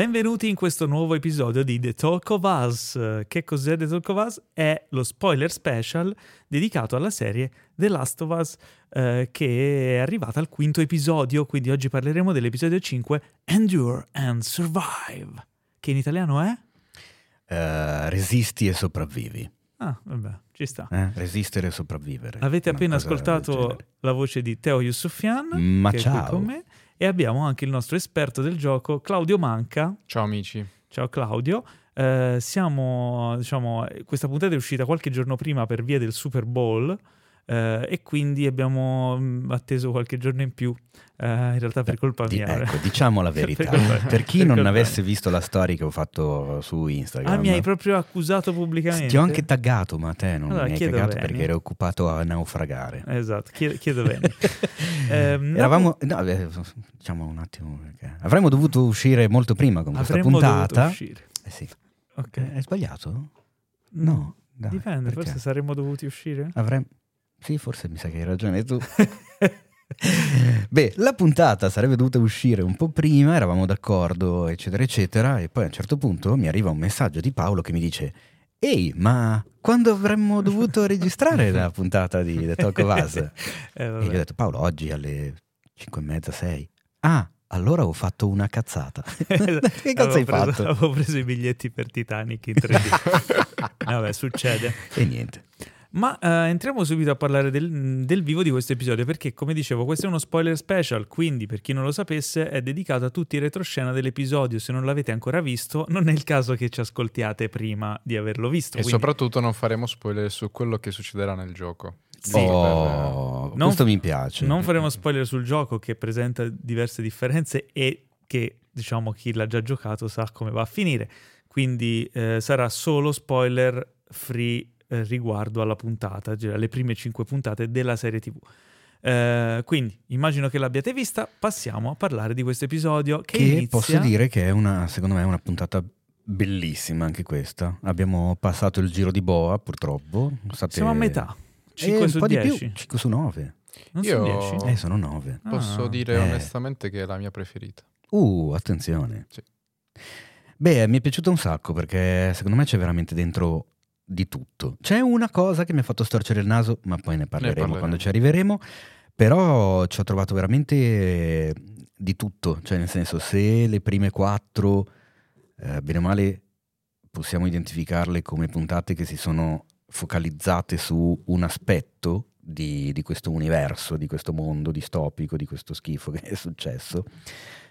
Benvenuti in questo nuovo episodio di The Talk of Us. Che cos'è The Talk of Us? È lo spoiler special dedicato alla serie The Last of Us eh, che è arrivata al quinto episodio, quindi oggi parleremo dell'episodio 5 Endure and Survive, che in italiano è? Uh, resisti e sopravvivi. Ah, vabbè, ci sta. Eh? Resistere e sopravvivere. Avete appena ascoltato la voce di Teo Yusufian, Ma che ciao. è qui con me, e abbiamo anche il nostro esperto del gioco, Claudio Manca. Ciao amici. Ciao Claudio. Eh, siamo, diciamo, questa puntata è uscita qualche giorno prima per via del Super Bowl. Uh, e quindi abbiamo mm, atteso qualche giorno in più, uh, in realtà per colpa Di, mia. ecco, diciamo la verità. per, per, chi per non avesse visto la storia che ho fatto su Instagram. Ah, mi hai proprio accusato pubblicamente? Ti ho anche taggato, ma te non Allora, mi hai cagato bene. perché eri occupato a naufragare. Esatto, chiedo, chiedo bene. Ehm, Eravamo, no, eh, diciamo un attimo, perché avremmo dovuto uscire molto prima con questa puntata. Eh sì. Ok. Eh, Hai sbagliato? No, dai, Dipende, perché? forse saremmo dovuti uscire? Avremmo... Sì, forse mi sa che hai ragione tu. Beh, la puntata sarebbe dovuta uscire un po' prima, eravamo d'accordo, eccetera, eccetera, e poi a un certo punto mi arriva un messaggio di Paolo che mi dice Ehi, ma quando avremmo dovuto registrare la puntata di The Talk of Us? Eh, E gli ho detto Paolo, oggi alle 5 e mezza, 6. Ah, allora ho fatto una cazzata. che cosa Avevo hai preso- fatto? Avevo preso i biglietti per Titanic in 3D. Vabbè, succede. E niente. Ma eh, entriamo subito a parlare del, del vivo di questo episodio perché, come dicevo, questo è uno spoiler special, quindi per chi non lo sapesse è dedicato a tutti i retroscena dell'episodio. Se non l'avete ancora visto, non è il caso che ci ascoltiate prima di averlo visto. E quindi- soprattutto non faremo spoiler su quello che succederà nel gioco. Sì. Oh, Non- questo mi piace. Non faremo spoiler sul gioco che presenta diverse differenze e che, diciamo, chi l'ha già giocato sa come va a finire. Quindi eh, sarà solo spoiler free eh, riguardo alla puntata, cioè alle prime cinque puntate della serie TV. Eh, quindi immagino che l'abbiate vista, passiamo a parlare di questo episodio che, Che inizia... posso dire che è una, secondo me, è una puntata bellissima anche questa. Abbiamo passato il giro di boa, purtroppo. State... Siamo a metà, Eh, 5 un su po' di 10. più, 5 su 9. Non Io- sono 10? Eh, sono 9. Posso Ah. dire Eh. onestamente che è la mia preferita. Uh, attenzione. Sì. Beh, mi è piaciuto un sacco perché secondo me c'è veramente dentro di tutto. C'è una cosa che mi ha fatto storcere il naso, ma poi ne parleremo, parleremo. quando ci arriveremo. Però ci ho trovato veramente di tutto. Cioè, nel senso, se le prime quattro, eh, bene o male, possiamo identificarle come puntate che si sono focalizzate su un aspetto di, di questo universo, di questo mondo distopico, di questo schifo che è successo.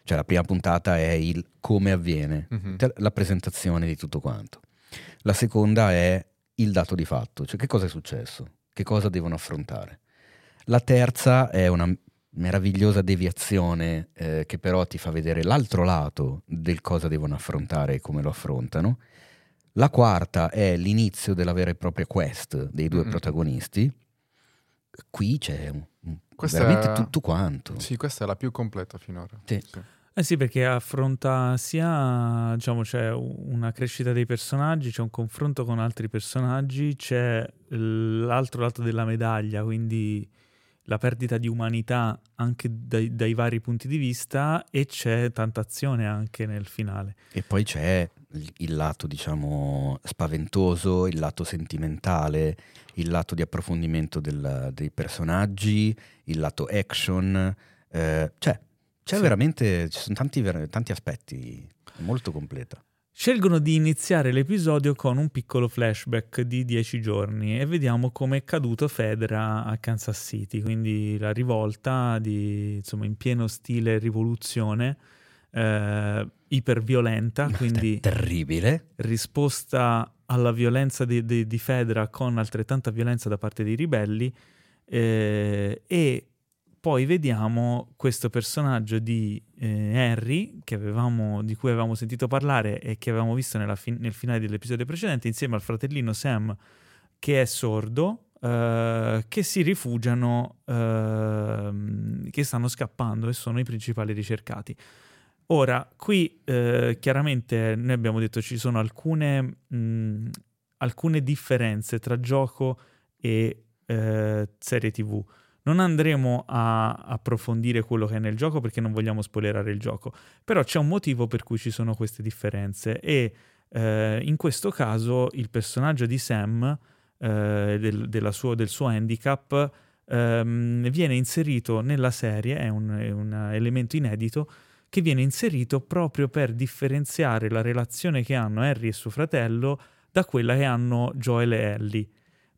Cioè, la prima puntata è il come avviene, Mhm. te- la presentazione di tutto quanto. La seconda è il dato di fatto, cioè che cosa è successo, che cosa devono affrontare. La terza è una meravigliosa deviazione eh, che però ti fa vedere l'altro lato del cosa devono affrontare e come lo affrontano. La quarta è l'inizio della vera e propria quest dei due Mhm. protagonisti. Qui c'è un- Questa veramente è- tutto quanto. Sì, questa è la più completa finora. Sì. Eh sì, perché affronta sia, diciamo, c'è una crescita dei personaggi, c'è un confronto con altri personaggi, c'è l'altro lato della medaglia, quindi la perdita di umanità anche dai, dai vari punti di vista e c'è tanta azione anche nel finale. E poi c'è il- lato, diciamo, spaventoso, il lato sentimentale, il lato di approfondimento del- dei personaggi, il lato action. eh, cioè, c'è Sì. veramente, ci sono tanti, tanti aspetti, è molto completa. Scelgono di iniziare l'episodio con un piccolo flashback di dieci giorni e vediamo come è caduto Fedra a Kansas City, quindi la rivolta di, insomma, in pieno stile rivoluzione, eh, iperviolenta, quindi Terribile. risposta alla violenza di, di- di Fedra con altrettanta violenza da parte dei ribelli eh, e poi vediamo questo personaggio di eh, Harry avevamo- di cui avevamo sentito parlare e che avevamo visto fin- nel finale dell'episodio precedente insieme al fratellino Sam che è sordo eh, che si rifugiano ehm, che stanno scappando e sono i principali ricercati Ora, qui eh, chiaramente noi abbiamo detto ci sono alcune, mh, alcune differenze tra gioco e eh, serie TV. Non andremo a approfondire quello che è nel gioco perché non vogliamo spoilerare il gioco, però c'è un motivo per cui ci sono queste differenze e eh, in questo caso il personaggio di Sam, eh, del, suo, del, suo, handicap, ehm, viene inserito nella serie, è un, è un elemento inedito, che viene inserito proprio per differenziare la relazione che hanno Harry e suo fratello da quella che hanno Joel e Ellie.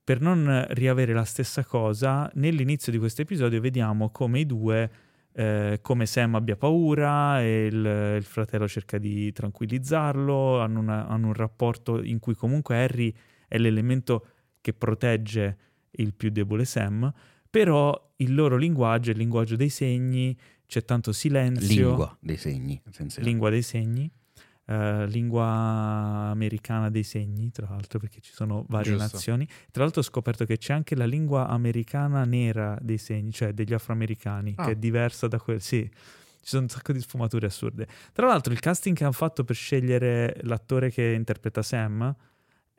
Per non riavere la stessa cosa, nell'inizio di questo episodio vediamo come i due, eh, come Sam abbia paura e il, il fratello cerca di tranquillizzarlo, hanno, una, hanno un rapporto in cui comunque Harry è l'elemento che protegge il più debole Sam, però il loro linguaggio, il linguaggio dei segni, c'è tanto silenzio. Lingua dei segni. Lingua dei segni. Uh, lingua americana dei segni, tra l'altro, perché ci sono varie Giusto. nazioni. Tra l'altro ho scoperto che c'è anche la lingua americana nera dei segni, cioè degli afroamericani, ah. che è diversa da quel... Sì, ci sono un sacco di sfumature assurde. Tra l'altro il casting che hanno fatto per scegliere l'attore che interpreta Sam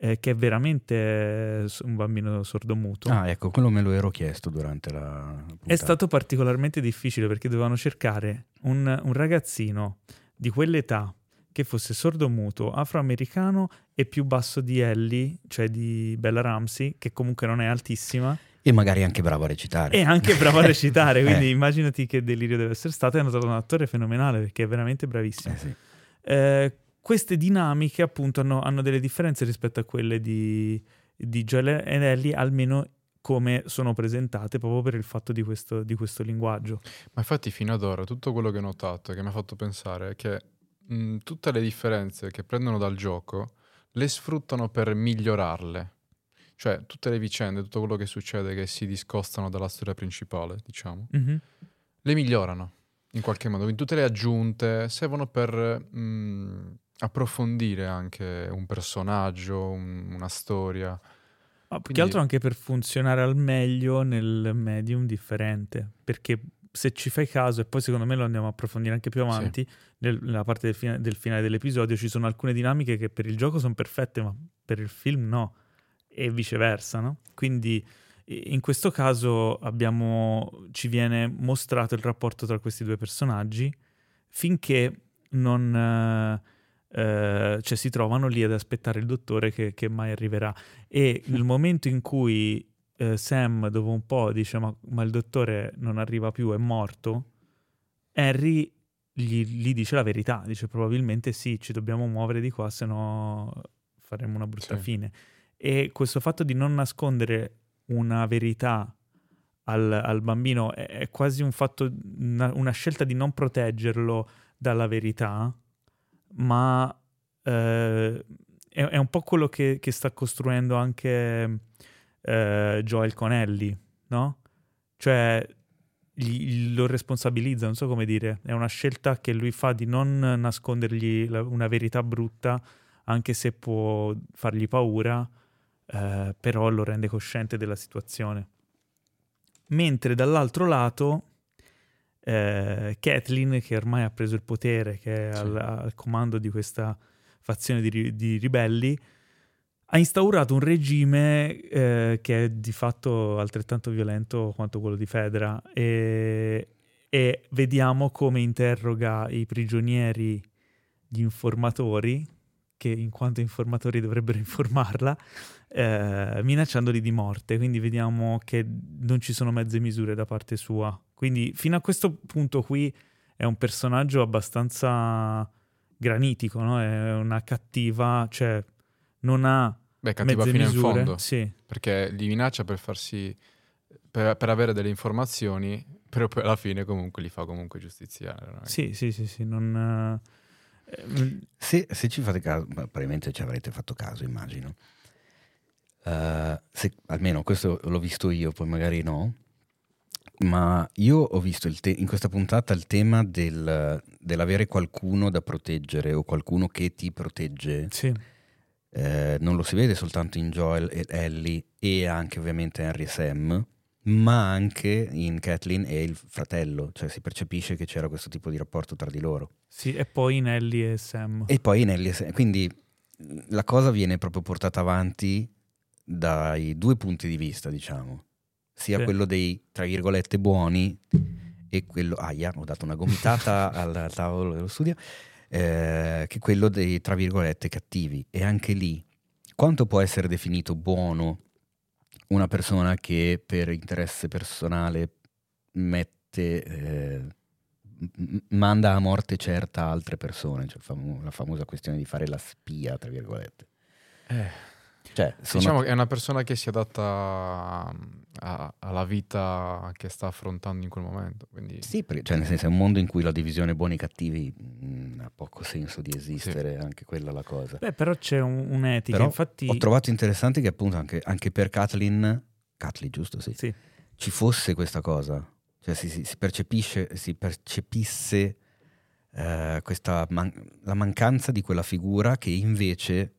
eh, che è veramente un bambino sordomuto. Ah, ecco, quello me lo ero chiesto durante la puntata. È stato particolarmente difficile perché dovevano cercare un, un ragazzino di quell'età che fosse sordomuto, afroamericano e più basso di Ellie, cioè di Bella Ramsey, che comunque non è altissima. E magari anche bravo a recitare. E anche bravo a recitare, quindi eh. immaginati che delirio deve essere stato. Hanno trovato un attore fenomenale perché è veramente bravissimo. Eh sì. eh, queste dinamiche appunto hanno, hanno, delle differenze rispetto a quelle di, di Joel e Ellie, almeno come sono presentate proprio per il fatto di questo, di questo, linguaggio. Ma infatti fino ad ora tutto quello che ho notato e che mi ha fatto pensare è che mh, tutte le differenze che prendono dal gioco le sfruttano per migliorarle. Cioè tutte le vicende, tutto quello che succede che si discostano dalla storia principale, diciamo, mm-hmm. le migliorano in qualche modo. Quindi tutte le aggiunte servono per mh, approfondire anche un personaggio, un, una storia. Ma più che altro anche per funzionare al meglio nel medium differente, perché se ci fai caso, e poi secondo me lo andiamo a approfondire anche più avanti, sì. nella parte del, fine, del, finale dell'episodio, ci sono alcune dinamiche che per il gioco sono perfette, ma per il film no, e viceversa, no? Quindi in questo caso abbiamo, ci viene mostrato il rapporto tra questi due personaggi finché non... Eh, cioè si trovano lì ad aspettare il dottore che, che mai arriverà. E il momento in cui eh, Sam, dopo un po', dice: ma, ma, il dottore non arriva più, è morto. Harry gli, gli, dice la verità: dice probabilmente sì, ci dobbiamo muovere di qua, se no faremo una brutta sì. fine. E questo fatto di non nascondere una verità al, al bambino è, è, quasi un fatto, una, una scelta di non proteggerlo dalla verità ma eh, è, è, un po' quello che, che sta costruendo anche eh, Joel Conelli, no? Cioè gli, lo responsabilizza, non so come dire, è una scelta che lui fa di non nascondergli la, una verità brutta, anche se può fargli paura, eh, però lo rende cosciente della situazione. Mentre dall'altro lato eh, Kathleen, che ormai ha preso il potere, che è sì. al, al, comando di questa fazione di, di ribelli, ha instaurato un regime eh, che è di fatto altrettanto violento quanto quello di Fedra e, e vediamo come interroga i prigionieri, gli informatori, che in quanto informatori dovrebbero informarla, eh, minacciandoli di morte. Quindi vediamo che non ci sono mezze misure da parte sua. Quindi fino a questo punto qui è un personaggio abbastanza granitico, no? È una cattiva, cioè non ha Beh, cattiva fino misure. in fondo. Sì. Perché li minaccia per farsi per, per, avere delle informazioni, però poi alla fine comunque li fa comunque giustiziare. Sì, sì, sì, sì, non... Eh, se, se, ci fate caso, probabilmente ci avrete fatto caso, immagino. Uh, se, almeno questo l'ho visto io, poi magari no ma io ho visto te- in questa puntata il tema del, dell'avere qualcuno da proteggere o qualcuno che ti protegge. Sì. Eh, non lo si vede soltanto in Joel e Ellie e anche ovviamente Henry e Sam, ma anche in Kathleen e il fratello, cioè si percepisce che c'era questo tipo di rapporto tra di loro. Sì, e poi in Ellie e Sam. E poi in Ellie e Sam. Quindi la cosa viene proprio portata avanti dai due punti di vista, diciamo sia Sì. quello dei, tra virgolette, buoni e quello... Aia, ho dato una gomitata al tavolo dello studio, eh, che quello dei, tra virgolette, cattivi. E anche lì, quanto può essere definito buono una persona che per interesse personale mette... eh, manda a morte certa altre persone, cioè il famo- la famosa questione di fare la spia, tra virgolette. Eh, Cioè, sono diciamo che è una persona che si adatta a- alla vita che sta affrontando in quel momento. Quindi Sì, perché, cioè, nel senso è un mondo in cui la divisione buoni e cattivi mh, ha poco senso di esistere, anche quella è la cosa. Beh, però c'è un- un'etica, Però infatti... Ho trovato interessante che appunto anche, anche per Kathleen, Kathleen giusto sì, Sì. ci fosse questa cosa, cioè si, si- si percepisce, si percepisse eh, questa man- la mancanza di quella figura che invece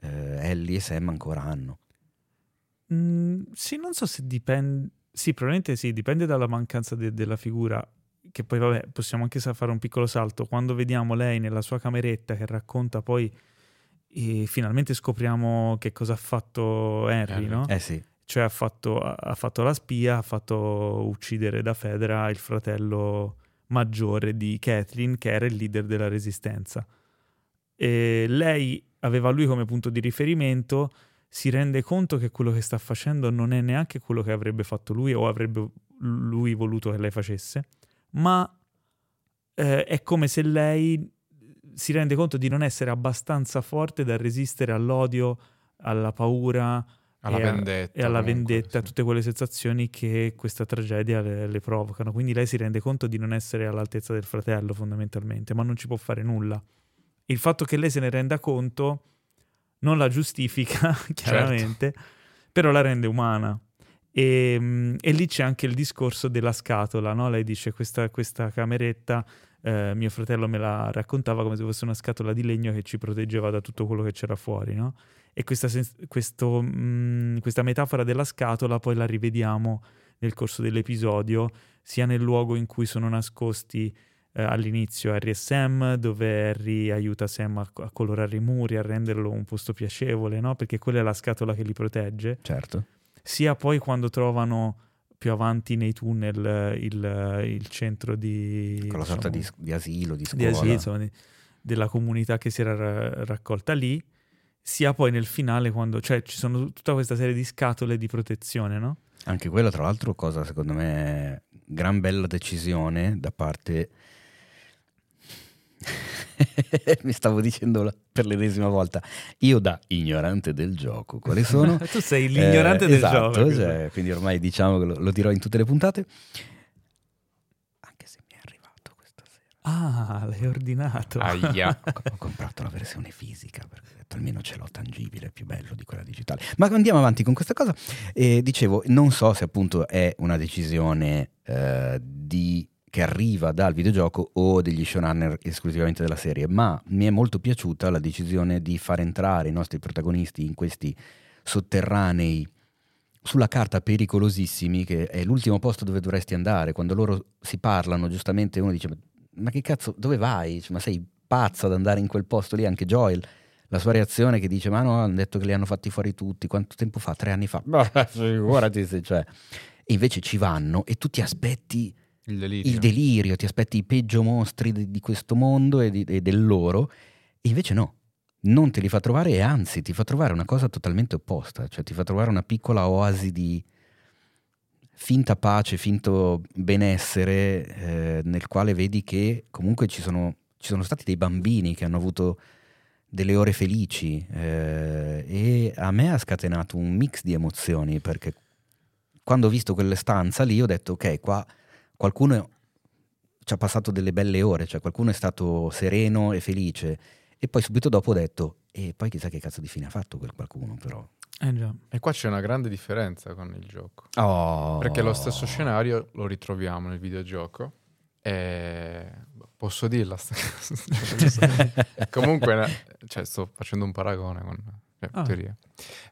eh, Ellie e Sam ancora hanno. Mm, sì, non so se dipende. Sì, probabilmente sì, dipende dalla mancanza de- della figura. Che poi, vabbè, possiamo anche fare un piccolo salto. Quando vediamo lei nella sua cameretta che racconta poi. E finalmente scopriamo che cosa ha fatto Henry, no? Eh sì, Cioè ha fatto, ha fatto la spia, ha fatto uccidere da Fedra il fratello maggiore di Kathleen, che era il leader della resistenza. E lei aveva lui come punto di riferimento, si rende conto che quello che sta facendo non è neanche quello che avrebbe fatto lui o avrebbe lui voluto che lei facesse, ma eh, è come se lei si rende conto di non essere abbastanza forte da resistere all'odio, alla paura, alla e a- vendetta. e alla comunque, vendetta, sì. tutte quelle sensazioni che questa tragedia le, le provocano. Quindi lei si rende conto di non essere all'altezza del fratello, fondamentalmente, ma non ci può fare nulla. Il fatto che lei se ne renda conto non la giustifica, chiaramente, però la rende umana. E, mm, e lì c'è anche il discorso della scatola, no? Lei dice questa, questa cameretta, eh, mio fratello me la raccontava come se fosse una scatola di legno che ci proteggeva da tutto quello che c'era fuori, no? E questa, questo, mm, questa metafora della scatola poi la rivediamo nel corso dell'episodio, sia nel luogo in cui sono nascosti eh, all'inizio Harry e Sam, dove Harry aiuta Sam a, a colorare i muri, a renderlo un posto piacevole, no? Perché quella è la scatola che li protegge certo. sia poi quando trovano più avanti nei tunnel eh, il, eh, il centro di, Quella sorta di, diciamo, di asilo, di di scuola. asilo, insomma, di- della comunità che si era ra- raccolta lì, sia poi nel finale quando, cioè ci sono tutta questa serie di scatole di protezione, no? Anche quella, tra l'altro, cosa secondo me gran bella decisione da parte. Mi stavo dicendo per l'ennesima volta, io da ignorante del gioco, quali sono? tu sei l'ignorante Eh, del esatto, gioco. cioè, quindi ormai diciamo che lo, lo dirò in tutte le puntate. Anche se mi è arrivato questa sera. Ah, l'hai ordinato. Aia. Ho, ho comprato la versione fisica perché almeno ce l'ho tangibile, più bello di quella digitale. Ma andiamo avanti con questa cosa. E dicevo, non so se appunto è una decisione eh, di- che arriva dal videogioco o degli showrunner esclusivamente della serie, ma mi è molto piaciuta la decisione di far entrare i nostri protagonisti in questi sotterranei sulla carta pericolosissimi, che è l'ultimo posto dove dovresti andare. Quando loro si parlano, giustamente uno dice: "Ma- che cazzo, dove vai? Cioè, ma sei pazzo ad andare in quel posto lì? Anche Joel, la sua reazione che dice: Ma no, hanno detto che li hanno fatti fuori tutti. Quanto tempo fa? Tre anni fa. Figurati se cioè. E invece ci vanno e tu ti aspetti Il delirio. il delirio, ti aspetti i peggio mostri di, di questo mondo e, di- e del loro, e invece no, non te li fa trovare e anzi ti fa trovare una cosa totalmente opposta, cioè ti fa trovare una piccola oasi di finta pace, finto benessere, eh, nel quale vedi che comunque ci sono, ci sono stati dei bambini che hanno avuto delle ore felici eh, e a me ha scatenato un mix di emozioni perché quando ho visto quelle stanza lì ho detto ok qua qualcuno ci ha passato delle belle ore, cioè qualcuno è stato sereno e felice. E poi subito dopo ho detto, e poi chissà che cazzo di fine ha fatto quel qualcuno però. Eh già. E qua c'è una grande differenza con il gioco. Oh. Perché lo stesso scenario lo ritroviamo nel videogioco. E posso dirla sta cosa? Comunque, cioè, sto facendo un paragone con cioè, Ah. teoria.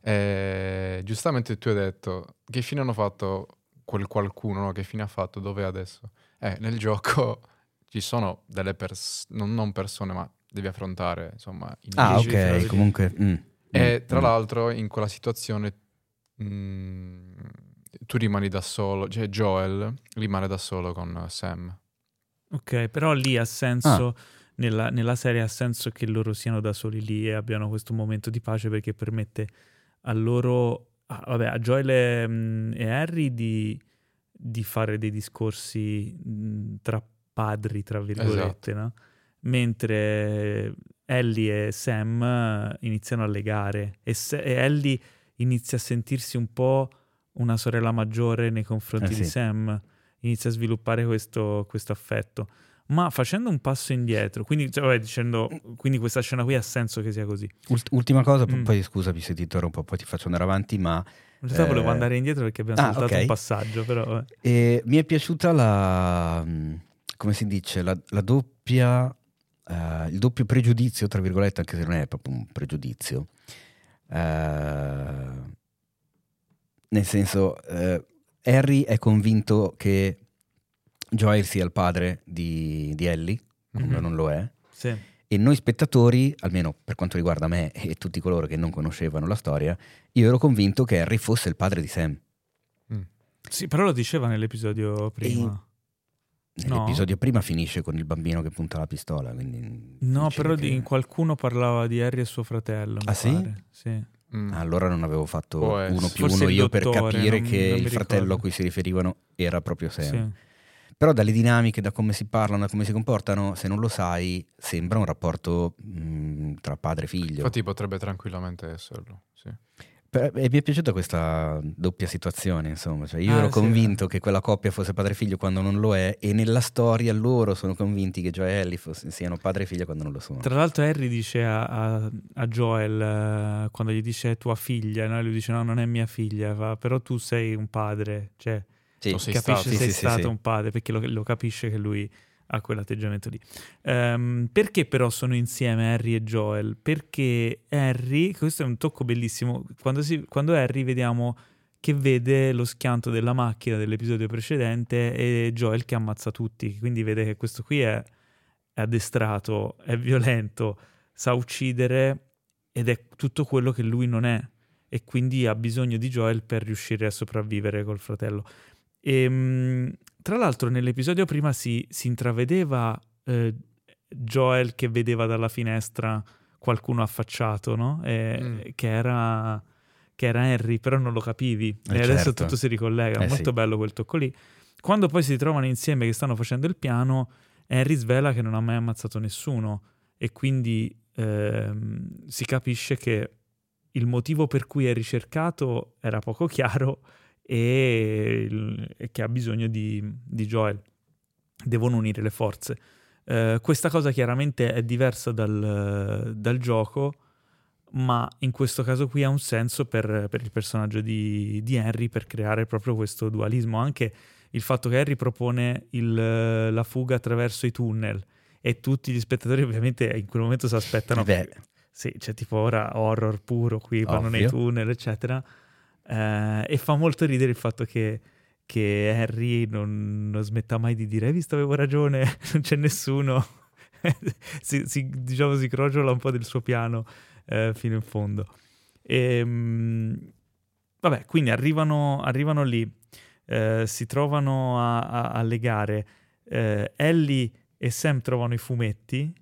Eh, giustamente tu hai detto che fine hanno fatto quel qualcuno, no? che fine ha fatto, dove è adesso? Eh, nel gioco ci sono delle persone, non, non persone, ma devi affrontare, insomma, i Ah, ok, comunque... mm, E mm, tra mm. l'altro in quella situazione mh, tu rimani da solo, cioè Joel rimane da solo con Sam. Ok, però lì ha senso, ah. nella, nella, serie ha senso che loro siano da soli lì e abbiano questo momento di pace perché permette a loro, ah, vabbè, a Joel e, mm, e Harry di, di, fare dei discorsi mh, tra padri, tra virgolette, esatto. no? mentre Ellie e Sam iniziano a legare e, se- e Ellie inizia a sentirsi un po' una sorella maggiore nei confronti eh, di Sam, inizia a sviluppare questo, questo, affetto. Ma facendo un passo indietro, quindi, cioè, vabbè, dicendo, quindi questa scena qui ha senso che sia così. ultima cosa, mm. poi scusami se ti interrompo, poi ti faccio andare avanti, ma... In realtà eh... volevo andare indietro perché abbiamo ah, saltato okay. un passaggio, però... E mi è piaciuta la... come si dice, la, la doppia... Uh, il doppio pregiudizio, tra virgolette, anche se non è proprio un pregiudizio, uh, nel senso, eh, Harry è convinto che Joel sia il padre di, di Ellie, quando mm-hmm. non lo è. Sì. E noi spettatori, almeno per quanto riguarda me e tutti coloro che non conoscevano la storia, io ero convinto che Harry fosse il padre di Sam. Mm. Sì, però lo diceva nell'episodio prima. E nell'episodio no. prima finisce con il bambino che punta la pistola. no, però che... di, qualcuno parlava di Harry e suo fratello. Ah sì? Sì. Mm. Allora non avevo fatto uno più uno io dottore, per capire non, che non il fratello ricordo. a cui si riferivano era proprio Sam. Sì. Però dalle dinamiche, da come si parlano, da come si comportano, se non lo sai, sembra un rapporto mh, mm, tra padre e figlio. Infatti potrebbe tranquillamente esserlo, sì. Per, e mi è piaciuta questa doppia situazione, insomma. Cioè, io ah, ero sì, convinto eh. che quella coppia fosse padre e figlio quando non lo è, e nella storia loro sono convinti che Joe e Ellie fosse, siano padre e figlio quando non lo sono. Tra l'altro, Harry dice a, a, a Joel uh, quando gli dice è tua figlia, no? lui dice no, non è mia figlia, va, però tu sei un padre, cioè sì, capisce stato. sei sì, stato sì, un padre perché lo, lo capisce che lui a quell'atteggiamento lì. Um, perché però sono insieme Harry e Joel? Perché Harry, questo è un tocco bellissimo, quando, si, quando Harry vediamo che vede lo schianto della macchina dell'episodio precedente e Joel che ammazza tutti, quindi vede che questo qui è, è addestrato, è violento, sa uccidere ed è tutto quello che lui non è e quindi ha bisogno di Joel per riuscire a sopravvivere col fratello. E, ehm, tra l'altro nell'episodio prima si, si intravedeva eh, Joel che vedeva dalla finestra qualcuno affacciato, no? E, mm. che, era, che, era, Harry, però non lo capivi. Eh e certo. adesso tutto si ricollega. Eh Molto sì. bello quel tocco lì. Quando poi si trovano insieme che stanno facendo il piano, Harry svela che non ha mai ammazzato nessuno e quindi ehm, si capisce che il motivo per cui è ricercato era poco chiaro e, e che ha bisogno di, di, Joel. Devono unire le forze. Uh, questa cosa chiaramente è diversa dal, dal, gioco, ma in questo caso qui ha un senso per, per il personaggio di, di, Henry per creare proprio questo dualismo. Anche il fatto che Henry propone il, la fuga attraverso i tunnel e tutti gli spettatori ovviamente in quel momento si aspettano... Beh. Sì, c'è tipo ora horror puro qui, vanno nei tunnel, eccetera. Uh, e fa molto ridere il fatto che, che Harry non, non, smetta mai di dire: Hai visto, avevo ragione, non c'è nessuno. si, si, diciamo, si crogiola un po' del suo piano uh, fino in fondo. E, um, vabbè, quindi arrivano, arrivano lì, uh, si trovano a, a, a legare. Ellie e Sam trovano i fumetti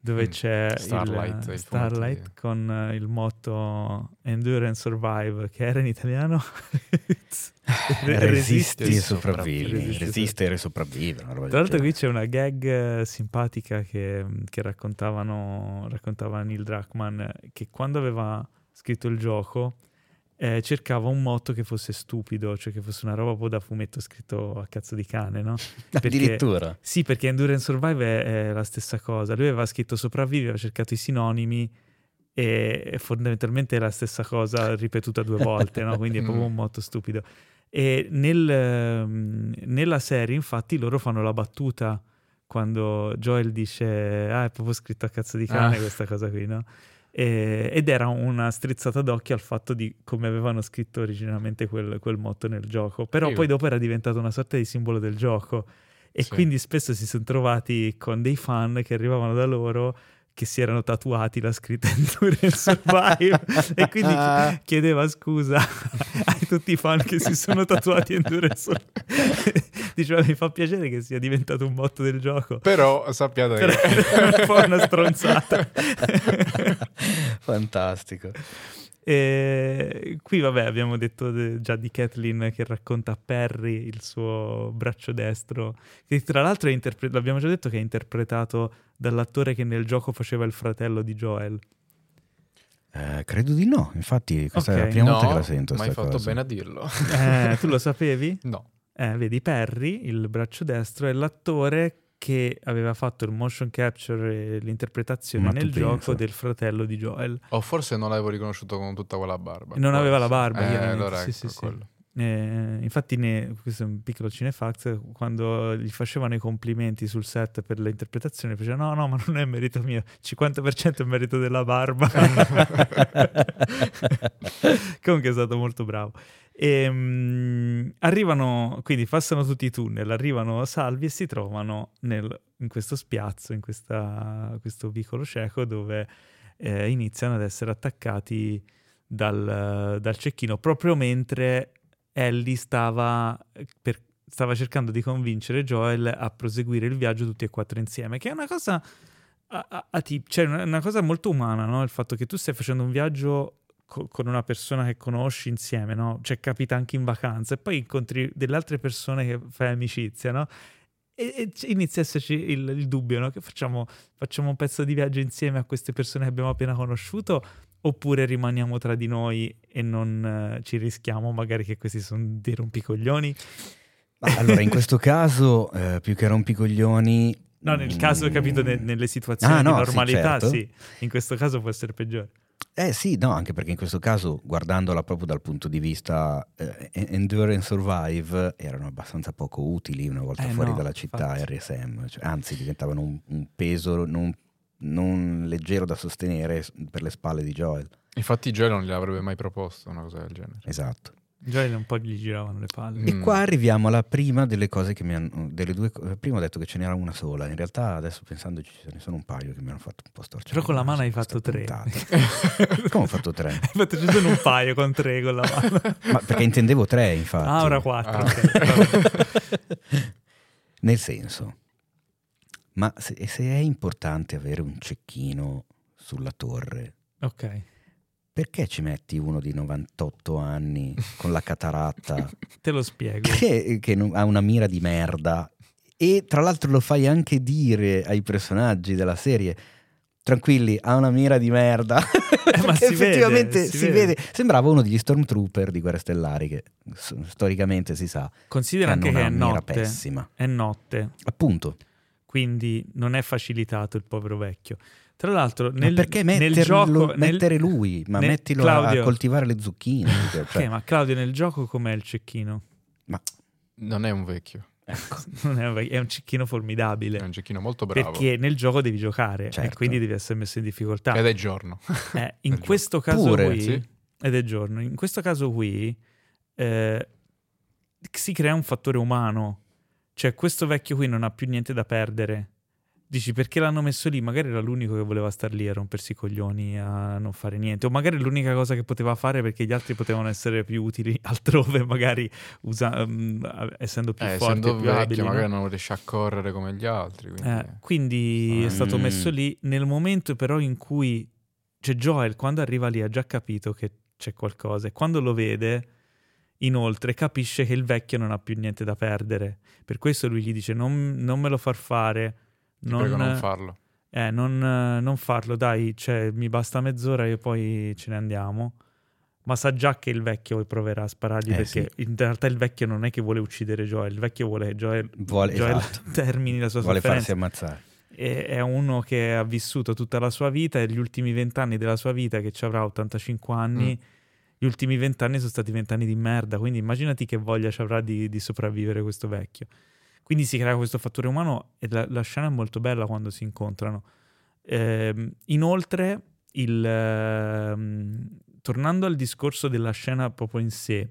dove mm. c'è Starlight, il, Starlight con uh, il motto Endure and Survive, che era in italiano? Resisti e sopravvivi. Resistere e sopravvivere. Tra l'altro qui c'è una gag eh, simpatica che, che raccontavano, raccontava Neil Druckmann, che quando aveva scritto il gioco eh, cercava un motto che fosse stupido, cioè che fosse una roba un po' da fumetto scritto a cazzo di cane, no? Perché, Addirittura? Sì, perché Endurance Survive è, è, la stessa cosa. Lui aveva scritto sopravvivi, aveva cercato i sinonimi e fondamentalmente è la stessa cosa ripetuta due volte, no? Quindi è proprio un motto stupido. E nel, ehm, nella serie, infatti, loro fanno la battuta quando Joel dice ah, è proprio scritto a cazzo di cane ah. questa cosa qui, no? E, ed era una strizzata d'occhio al fatto di come avevano scritto originalmente quel, quel motto nel gioco. Però Io. poi dopo era diventato una sorta di simbolo del gioco. E sì. quindi spesso si sono trovati con dei fan che arrivavano da loro che si erano tatuati la scritta Endurance Survive e quindi chiedeva scusa a tutti i fan che si sono tatuati Endurance Survive. Diceva mi fa piacere che sia diventato un botto del gioco. Però sappiate Però che... è un po' una stronzata. Fantastico. E qui, vabbè, abbiamo detto de- già di Kathleen che racconta a Perry il suo braccio destro, che tra l'altro è interpretato, l'abbiamo già detto che è interpretato dall'attore che nel gioco faceva il fratello di Joel. Eh, credo di no, infatti questa è Ok. la prima volta No, che la sento. ma hai fatto cosa. bene a dirlo. Eh, tu lo sapevi? No. Eh, vedi, Perry, il braccio destro, è l'attore che aveva fatto il motion capture e l'interpretazione Ma nel gioco pensa. del fratello di Joel. O forse non l'avevo riconosciuto con tutta quella barba. Non aveva la barba, Eh, allora sì, ecco, sì, sì. Eh, infatti, ne- questo è un piccolo cinefax. Quando gli facevano i complimenti sul set per l'interpretazione, faceva: No, no, ma non è merito mio, 50% è merito della barba. Comunque è stato molto bravo. Ehm, arrivano, quindi passano tutti i tunnel, arrivano salvi e si trovano nel- in questo spiazzo, in questa- questo vicolo cieco dove eh, iniziano ad essere attaccati dal, dal cecchino proprio mentre Ellie stava, per- stava cercando di convincere Joel a proseguire il viaggio tutti e quattro insieme, che è una cosa, a- a- atip- cioè una, una cosa molto umana, no? il fatto che tu stai facendo un viaggio co- con una persona che conosci insieme, no? cioè capita anche in vacanza e poi incontri delle altre persone che fai amicizia, no? E, inizia a esserci il, il dubbio, no? Che facciamo, facciamo un pezzo di viaggio insieme a queste persone che abbiamo appena conosciuto oppure rimaniamo tra di noi e non eh, ci rischiamo magari che questi sono dei rompicoglioni? Ma allora, in questo caso, eh, più che rompicoglioni... No, nel mm, caso, capito, ne- nelle situazioni Ah, no, di sì, normalità, certo. sì, in questo caso può essere peggiore. Eh sì, no, anche perché in questo caso, guardandola proprio dal punto di vista eh, Endure and Survive, erano abbastanza poco utili una volta Eh, fuori no, dalla città infatti. RSM, cioè, anzi diventavano un, un peso non, non leggero da sostenere per le spalle di Joel. Infatti Joel non gliel'avrebbe mai proposto una cosa del genere. Esatto. Già un po' gli giravano le palle. E Mm. qua arriviamo alla prima delle cose che mi hanno. Delle due, prima ho detto che ce n'era una sola. In realtà, adesso pensandoci, ce ne sono un paio che mi hanno fatto un po' storcere. Però con la mano hai fatto tre. Come ho fatto tre? Infatti ci sono un paio con tre con la mano. Ma perché intendevo tre, infatti. Ah, ora quattro. Ah. ok, vabbè. Nel senso, ma se, se è importante avere un cecchino sulla torre, ok, perché ci metti uno di 98 anni con la cataratta te lo spiego. che, che ha una mira di merda e tra l'altro lo fai anche dire ai personaggi della serie tranquilli ha una mira di merda Eh, ma si vede, effettivamente si si, vede. vede. sembrava uno degli stormtrooper di Guerre Stellari che storicamente si sa che Considera hanno anche che è mira notte. pessima È notte, appunto quindi non è facilitato il povero vecchio. Tra l'altro, ma nel, perché nel metterlo- gioco, nel- mettere lui ma nel- mettilo a- a Claudio. coltivare le zucchine cioè, Ok, ma Claudio, nel gioco com'è il cecchino? Non è un vecchio, Non è, un vecchio, è un cecchino formidabile. è un cecchino molto bravo. Perché nel gioco devi giocare e Certo. quindi devi essere messo in difficoltà. Ed è giorno. Eh, in È giorno. questo caso Pure, qui, sì. ed è giorno, in questo caso qui eh, si crea un fattore umano. Cioè, questo vecchio qui non ha più niente da perdere. Dici perché l'hanno messo lì? Magari era l'unico che voleva star lì a rompersi i coglioni, a non fare niente. O magari l'unica cosa che poteva fare perché gli altri potevano essere più utili altrove, magari usa- mm, essendo più Eh, forti essendo più vecchio, abili. no? magari non riesce a correre come gli altri. Quindi... Eh, quindi è stato Mm. messo lì nel momento però in cui c'è Joel, quando arriva lì ha già capito che c'è qualcosa e quando lo vede, inoltre capisce che il vecchio non ha più niente da perdere. Per questo lui gli dice non, non me lo far fare, non, prego non farlo. eh, non, eh, non farlo, dai, cioè, mi basta mezz'ora e poi ce ne andiamo. Ma sa già che il vecchio proverà a sparargli Eh, perché in realtà il vecchio non è che vuole uccidere Joel, il vecchio vuole che Joel, Vuole- Joel esatto. termini la sua vuole sofferenza farsi ammazzare è è uno che ha vissuto tutta la sua vita e gli ultimi vent'anni della sua vita, che ci avrà 85 anni, Mm. gli ultimi vent'anni sono stati vent'anni di merda, quindi immaginati che voglia ci avrà di, di sopravvivere questo vecchio. Quindi si crea questo fattore umano e la, la scena è molto bella quando si incontrano. Ehm, inoltre, il, ehm, tornando al discorso della scena proprio in sé,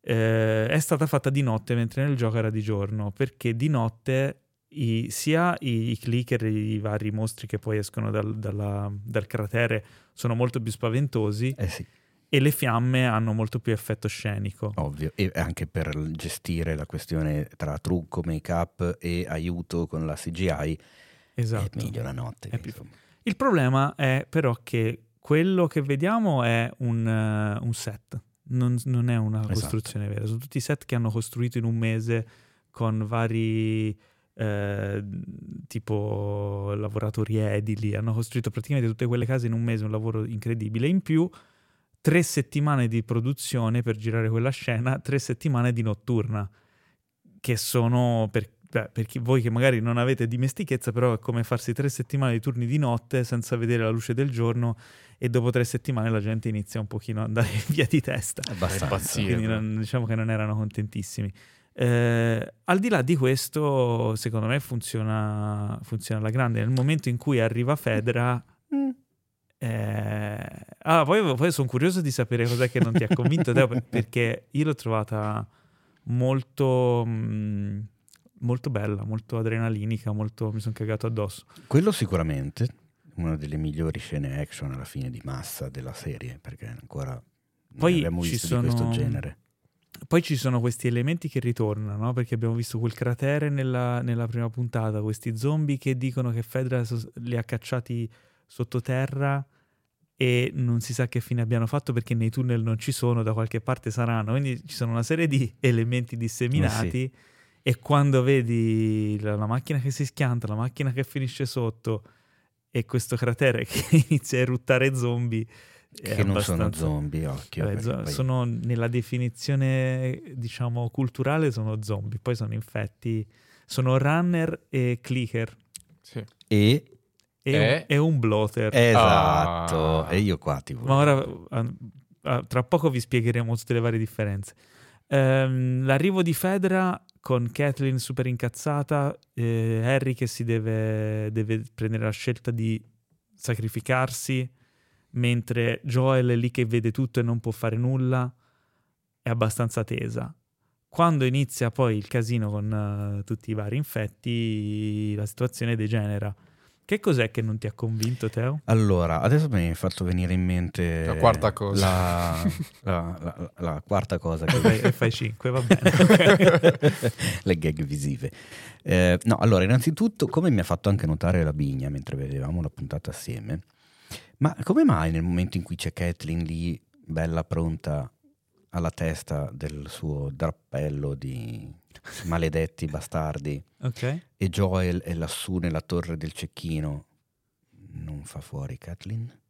eh, è stata fatta di notte mentre nel gioco era di giorno, perché di notte i, sia i, i, clicker, i vari mostri che poi escono dal, dalla, dal cratere sono molto più spaventosi eh sì. E le fiamme hanno molto più effetto scenico. Ovvio, e anche per gestire la questione tra trucco, make-up e aiuto con la CGI esatto. è meglio la notte. Più... Il problema è però che quello che vediamo è un, uh, un set, non, non, è una esatto. costruzione vera, sono tutti set che hanno costruito in un mese con vari eh, tipo lavoratori edili, hanno costruito praticamente tutte quelle case in un mese, un lavoro incredibile. In più, tre settimane di produzione per girare quella scena, tre settimane di notturna, che sono per, beh, per chi, voi che magari non avete dimestichezza, però è come farsi tre settimane di turni di notte senza vedere la luce del giorno e dopo tre settimane la gente inizia un pochino ad andare via di testa. Abbastanza. Quindi non, diciamo che non erano contentissimi. Eh, al di là di questo, secondo me funziona, funziona alla grande. Nel momento in cui arriva Fedra, mm. Eh, ah, poi, poi sono curioso di sapere cos'è che non ti ha convinto, Teo, perché io l'ho trovata molto, mh, mm, molto bella, molto adrenalinica, molto, mi sono cagato addosso. Quello sicuramente, una delle migliori scene action alla fine di massa della serie, perché ancora poi abbiamo visto sono... di questo genere. Poi ci sono questi elementi che ritornano, no? perché abbiamo visto quel cratere nella, nella, prima puntata, questi zombie che dicono che Fedra li ha cacciati sottoterra e non si sa che fine abbiano fatto perché nei tunnel non ci sono, da qualche parte saranno. Quindi ci sono una serie di elementi disseminati eh sì. e quando vedi la, la macchina che si schianta, la macchina che finisce sotto e questo cratere che inizia a eruttare zombie che non sono zombie, occhio. Vabbè, zo- poi... Sono nella definizione, diciamo, culturale, sono zombie, poi sono infetti, sono runner e clicker. Sì. E... E, e... Un, e un bloater. Esatto, ah. e io qua ti voglio. Ma ora, tra poco vi spiegheremo tutte le varie differenze. Um, l'arrivo di Fedra con Kathleen super incazzata, eh, Harry che si deve, deve prendere la scelta di sacrificarsi mentre Joel è lì che vede tutto e non può fare nulla, è abbastanza tesa. Quando inizia poi il casino con uh, tutti i vari infetti, la situazione degenera. Che cos'è che non ti ha convinto, Teo? Allora, adesso mi hai fatto venire in mente la quarta cosa. La, la, la, la quarta cosa. Che... Fai, fai cinque, va bene. Le gag visive. Eh, no, allora, innanzitutto, come mi ha fatto anche notare la Bigna mentre vedevamo la puntata assieme, ma come mai nel momento in cui c'è Kathleen lì, bella pronta alla testa del suo drappello di maledetti bastardi, okay. e Joel è lassù nella torre del cecchino, non fa fuori Kathleen?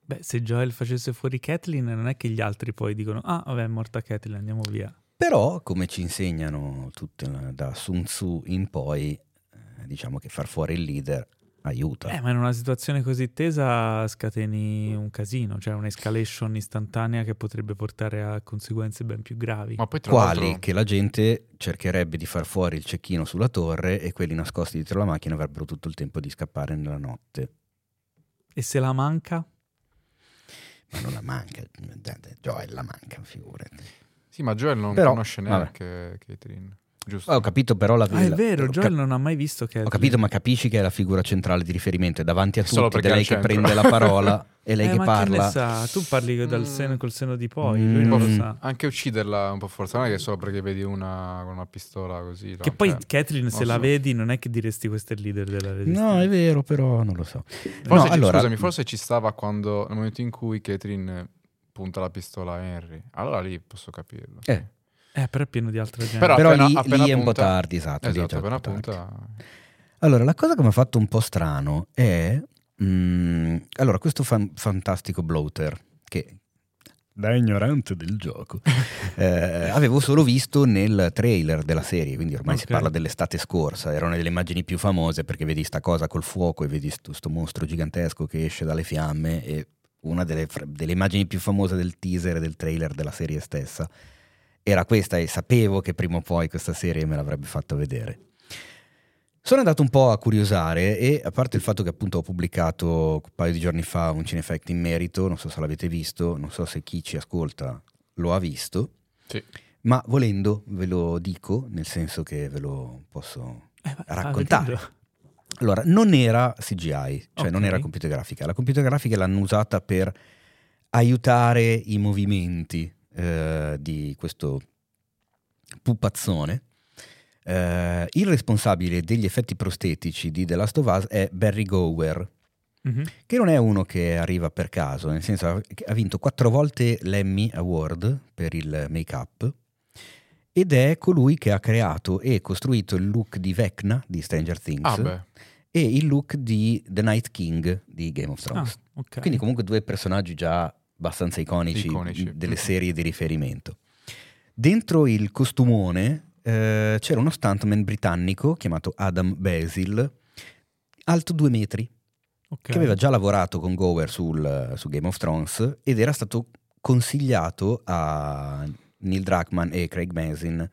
Beh, se Joel facesse fuori Kathleen, non è che gli altri poi dicono: Ah, vabbè, è morta Kathleen, andiamo via. Però, come ci insegnano tutte, da Sun Tzu in poi, eh, diciamo che far fuori il leader aiuta. Eh, ma in una situazione così tesa scateni un casino, cioè un'escalation istantanea che potrebbe portare a conseguenze ben più gravi. Ma poi Quali? L'altro... Che la gente cercherebbe di far fuori il cecchino sulla torre e quelli nascosti dietro la macchina avrebbero tutto il tempo di scappare nella notte. E se la manca? Ma non la manca, Joel la manca, figurati. Sì, ma Joel non Però, conosce neanche Catherine. Giusto. Ho capito però la Ah, è vero, Joel cap- non ha mai visto che Ho capito, ma capisci che è la figura centrale di riferimento, è davanti a tutti, è lei che prende la parola e lei eh, che ma parla. Che ne sa? Tu parli dal seno, col seno di poi, mm. lui non lo sa. Anche ucciderla è un po' forza, non è che solo perché vedi una con una pistola così. Che no? poi cioè, Kathleen, se la so. vedi, non è che diresti questo è il leader della resistenza. No, è vero, però non lo so. Forse no, ci, allora... Scusami, forse ci stava quando, nel momento in cui Kathleen punta la pistola a Henry. Allora lì posso capirlo. Eh. Eh, però è pieno di altra gente. Però, però appena, lì, appena lì è un po' tardi, esatto. Esatto, appena punta... Allora, la cosa che mi ha fatto un po' strano è... Mm, allora, questo fan- fantastico bloater, che da ignorante del gioco, eh, avevo solo visto nel trailer della serie, quindi ormai okay. si parla dell'estate scorsa, erano delle immagini più famose perché vedi sta cosa col fuoco e vedi questo mostro gigantesco che esce dalle fiamme e una delle, delle immagini più famose del teaser e del trailer della serie stessa era questa e sapevo che prima o poi questa serie me l'avrebbe fatto vedere. Sono andato un po' a curiosare e a parte il fatto che appunto ho pubblicato un paio di giorni fa un Cinefact in merito, non so se l'avete visto, non so se chi ci ascolta lo ha visto, sì. ma volendo ve lo dico, nel senso che ve lo posso Eh, raccontare. ah, Allora, non era CGI, cioè non Ok. era computer grafica. La computer grafica l'hanno usata per aiutare i movimenti eh, di questo pupazzone. Eh, il responsabile degli effetti prostetici di The Last of Us è Barry Gower, Mhm. che non è uno che arriva per caso, nel senso che ha vinto quattro volte l'Emmy Award per il make-up ed è colui che ha creato e costruito il look di Vecna di Stranger Things Ah, e il look di The Night King di Game of Ah, Thrones. ok. Quindi comunque due personaggi già abbastanza iconici, Iconici. delle Mhm. serie di riferimento. Dentro il costumone eh, c'era uno stuntman britannico chiamato Adam Basil, alto due metri, Ok. che aveva già lavorato con Gower sul, su Game of Thrones ed era stato consigliato a Neil Druckmann e Craig Mazin.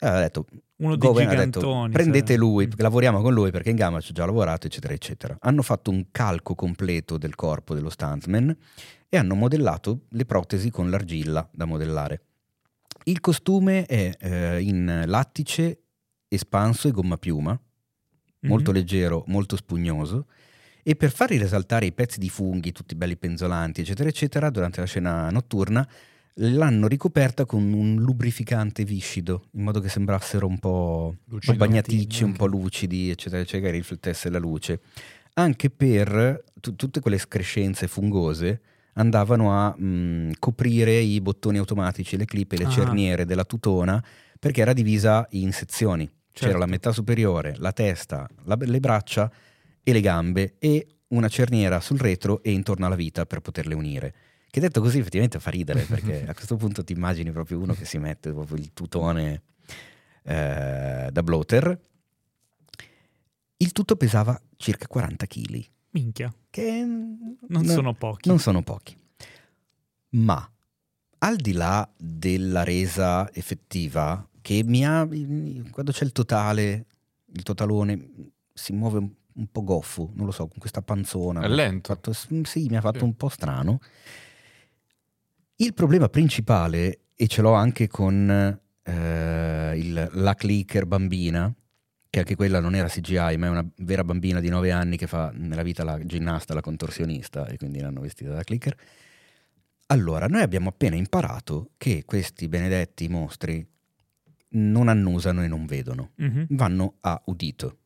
Ha detto, Uno dei ha detto gigantoni. prendete sai. lui, lavoriamo con lui perché in gamma ci ho già lavorato, eccetera, eccetera. Hanno fatto un calco completo del corpo dello stuntman e hanno modellato le protesi con l'argilla da modellare. Il costume è eh, in lattice, espanso e gomma piuma, Mhm. molto leggero, molto spugnoso. E per far risaltare i pezzi di funghi, tutti belli penzolanti, eccetera, eccetera, durante la scena notturna, l'hanno ricoperta con un lubrificante viscido, in modo che sembrassero un po', Lucido. bagnaticci, un po' lucidi, eccetera, eccetera, che riflettesse la luce. Anche per tu- tutte quelle screscenze fungose andavano a mh, coprire i bottoni automatici, le clip e le Ah. cerniere della tutona, perché era divisa in sezioni. C'era Certo. la metà superiore, la testa, la- le braccia e le gambe e una cerniera sul retro e intorno alla vita per poterle unire. Che detto così effettivamente fa ridere perché a questo punto ti immagini proprio uno che si mette proprio il tutone eh, da bloater. Il tutto pesava circa 40 kg, Minchia, che non no- sono pochi. non sono pochi. Ma al di là della resa effettiva, che mi ha. quando c'è il totale, il totalone si muove un, un po' goffo, non lo so, con questa panzona. È lento. Fatto- sì, mi ha fatto Sì. un po' strano. Il problema principale, e ce l'ho anche con eh, il- la clicker bambina, che anche quella non era CGI, ma è una vera bambina di 9 anni che fa nella vita la ginnasta, la contorsionista, e quindi l'hanno vestita da clicker. Allora, noi abbiamo appena imparato che questi benedetti mostri non annusano e non vedono, Mhm. vanno a udito.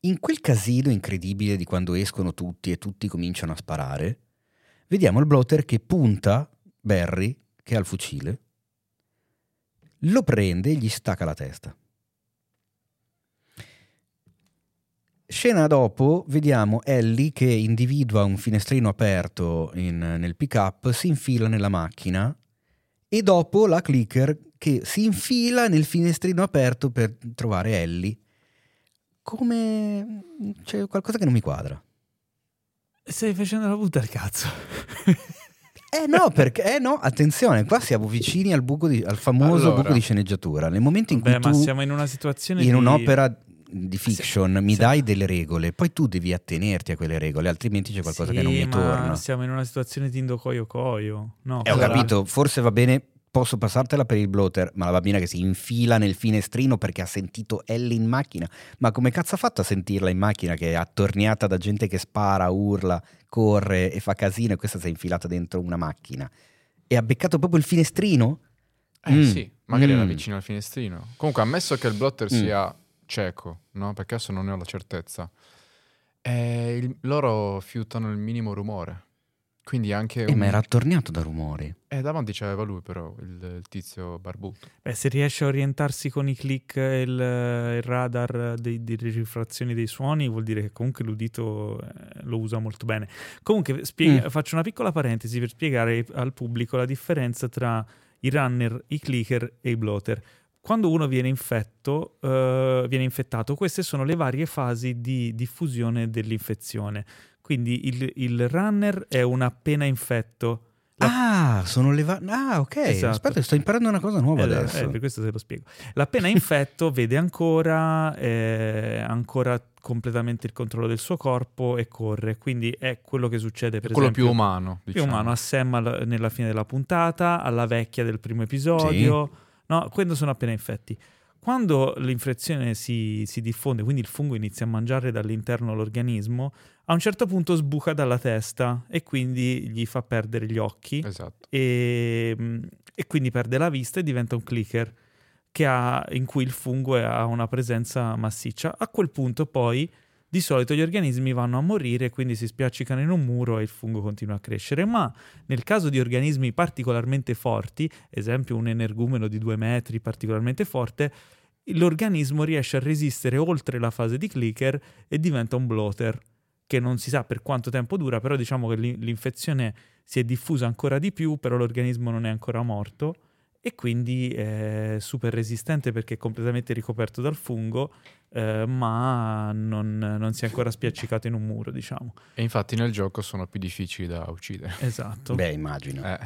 In quel casino incredibile di quando escono tutti e tutti cominciano a sparare, vediamo il blotter che punta Barry, che ha il fucile, lo prende e gli stacca la testa. Scena dopo vediamo Ellie che individua un finestrino aperto in- nel pick-up, si infila nella macchina e dopo la clicker che si infila nel finestrino aperto per trovare Ellie. Come... c'è qualcosa che non mi quadra. Stai facendo la puta al cazzo. Eh no, perché... Eh no, attenzione, qua siamo vicini al, buco di- al famoso Allora. buco di sceneggiatura. Nel momento in cui Beh, ma tu siamo in una situazione in di... un'opera di fiction mi sì. dai delle regole, poi tu devi attenerti a quelle regole, altrimenti c'è qualcosa che non Sì, mi ma torna. siamo in una situazione di indocoio coio. No, Eh, ho capito, forse va bene, posso passartela per il bloater, ma la bambina che si infila nel finestrino perché ha sentito Ellie in macchina. Ma come cazzo ha fatto a sentirla in macchina che è attorniata da gente che spara, urla, corre e fa casino e questa si è infilata dentro una macchina? E ha beccato proprio il finestrino? Eh Mm. sì, magari era Mm. vicino al finestrino. Comunque, ammesso che il blotter Mm. sia cieco, no? Perché adesso non ne ho la certezza. eh, il- loro fiutano il minimo rumore. Quindi anche... Eh, un- ma era attorniato da rumori. Eh, davanti c'aveva lui però, il, il tizio barbuto. Beh, se riesce a orientarsi con i click e il, il radar dei- delle rifrazioni dei suoni, vuol dire che comunque l'udito eh, lo usa molto bene. Comunque, spiega- Mm. faccio una piccola parentesi per spiegare al pubblico la differenza tra i runner, i clicker e i bloater. Quando uno viene infetto, eh, viene infettato, queste sono le varie fasi di diffusione dell'infezione. Quindi il, il runner è un appena infetto. La- Ah, sono le va- Ah, ok. Esatto. Aspetta, sto imparando una cosa nuova Eh, adesso. eh, per questo te lo spiego. L'appena infetto vede ancora, eh, ancora completamente il controllo del suo corpo e corre. Quindi è quello che succede per Quello esempio più umano, più diciamo. umano a Sam nella fine della puntata, alla vecchia del primo episodio. No, quando sono appena infetti. Quando l'infezione si, si, diffonde, quindi il fungo inizia a mangiare dall'interno l'organismo, a un certo punto sbuca dalla testa e quindi gli fa perdere gli occhi Esatto. e, e quindi perde la vista e diventa un clicker ha, in cui il fungo ha una presenza massiccia. A quel punto poi di solito gli organismi vanno a morire, quindi si spiaccicano in un muro e il fungo continua a crescere. Ma nel caso di organismi particolarmente forti, esempio un energumeno di due metri particolarmente forte, l'organismo riesce a resistere oltre la fase di clicker e diventa un bloater, che non si sa per quanto tempo dura, però diciamo che l'infezione si è diffusa ancora di più, però l'organismo non è ancora morto e quindi è super resistente perché è completamente ricoperto dal fungo, eh, ma non, non, si è ancora spiaccicato in un muro, diciamo. E infatti nel gioco sono più difficili da uccidere. Esatto. Beh, immagino. Eh.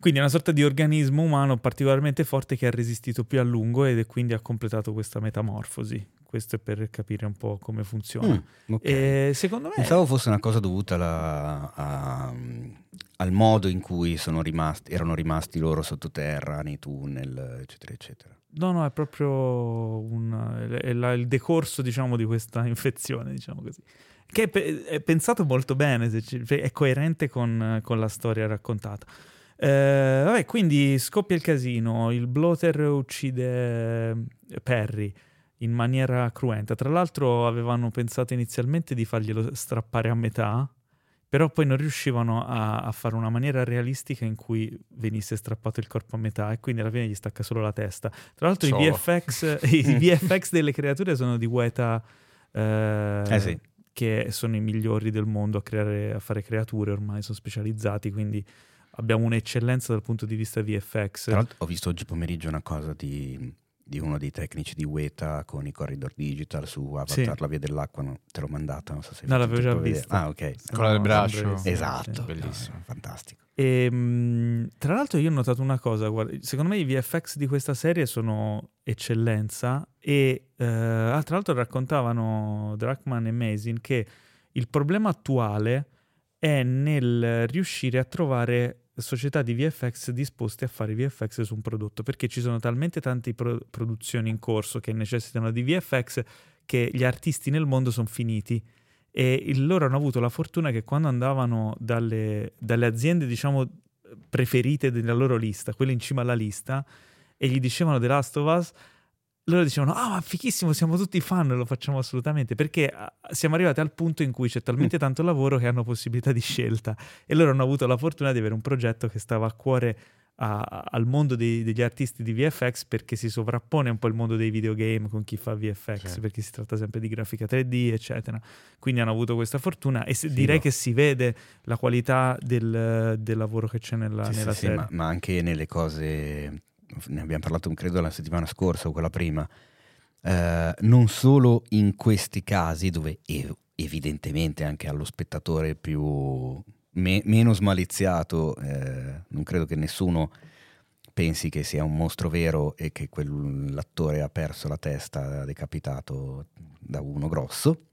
Quindi è una sorta di organismo umano particolarmente forte che ha resistito più a lungo ed è quindi ha completato questa metamorfosi. Questo è per capire un po' come funziona. Mm, okay. E secondo me... Pensavo fosse una cosa dovuta alla, a, al modo in cui rimasti, erano rimasti loro sottoterra, nei tunnel, eccetera, eccetera. No, no, è proprio un, è la, il decorso, diciamo, di questa infezione, diciamo così. Che è, è pensato molto bene, ci, è coerente con, con la storia raccontata. Eh, vabbè, quindi scoppia il casino, il bloater uccide Perry in maniera cruenta. Tra l'altro avevano pensato inizialmente di farglielo strappare a metà, però poi non riuscivano a, a, fare una maniera realistica in cui venisse strappato il corpo a metà e quindi alla fine gli stacca solo la testa. Tra l'altro i VFX, i VFX, delle creature sono di Weta, eh, eh sì. che sono i migliori del mondo a, creare, a fare creature, ormai sono specializzati, quindi abbiamo un'eccellenza dal punto di vista VFX. Tra l'altro ho visto oggi pomeriggio una cosa di di uno dei tecnici di Weta con i corridor digital su Avatar, sì. la via dell'acqua, no? te l'ho mandata, non so se No, l'avevo già visto. Ah, ok. Quella del braccio. Esatto, bellissimo, no, fantastico. E, ehm, tra l'altro io ho notato una cosa, guarda, secondo me i VFX di questa serie sono eccellenza e eh, ah, tra l'altro raccontavano Drachman e Mazin che il problema attuale è nel riuscire a trovare società di VFX disposte a fare VFX su un prodotto perché ci sono talmente tante pro- produzioni in corso che necessitano di VFX che gli artisti nel mondo sono finiti. E loro hanno avuto la fortuna che quando andavano dalle, dalle aziende diciamo preferite della loro lista, quelle in cima alla lista e gli dicevano The Last of Us loro dicevano, ah, ma fichissimo, siamo tutti fan, lo facciamo assolutamente, perché ah, siamo arrivati al punto in cui c'è talmente mm. tanto lavoro che hanno possibilità di scelta e loro hanno avuto la fortuna di avere un progetto che stava a cuore a, al mondo dei, degli artisti di VFX perché si sovrappone un po' il mondo dei videogame con chi fa VFX, sì. perché si tratta sempre di grafica 3D, eccetera. Quindi hanno avuto questa fortuna e se, direi che si vede la qualità del, del lavoro che c'è nella, sì, nella sì, serie. Ma, ma anche nelle cose ne abbiamo parlato credo la settimana scorsa o quella prima, eh, non solo in questi casi dove ev- evidentemente anche allo spettatore più me- meno smaliziato, eh, non credo che nessuno pensi che sia un mostro vero e che quell'attore ha perso la testa decapitato da uno grosso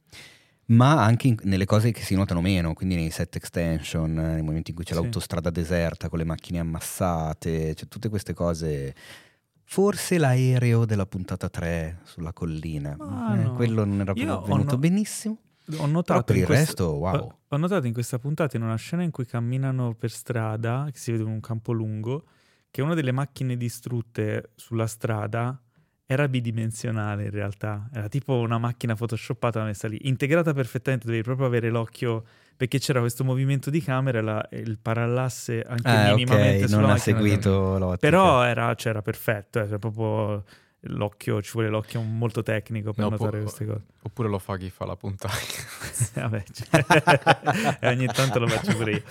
ma anche in, nelle cose che si notano meno, quindi nei set extension, nei momenti in cui c'è sì. l'autostrada deserta con le macchine ammassate, cioè tutte queste cose. Forse l'aereo della puntata 3 sulla collina, eh, no. quello non era proprio venuto no... benissimo. Ho notato questa, resto, wow. Ho notato in questa puntata, in una scena in cui camminano per strada, che si vede in un campo lungo, che una delle macchine distrutte sulla strada era bidimensionale in realtà, era tipo una macchina photoshoppata messa lì, integrata perfettamente, dovevi proprio avere l'occhio perché c'era questo movimento di camera e la, il parallasse anche ah, minimamente okay, non ha seguito l'ottica. Però era, cioè, era perfetto, era proprio l'occhio, ci vuole l'occhio molto tecnico per no, notare può, queste cose. Oppure lo fa chi fa la puntata. vabbè, cioè, ogni tanto lo faccio pure io.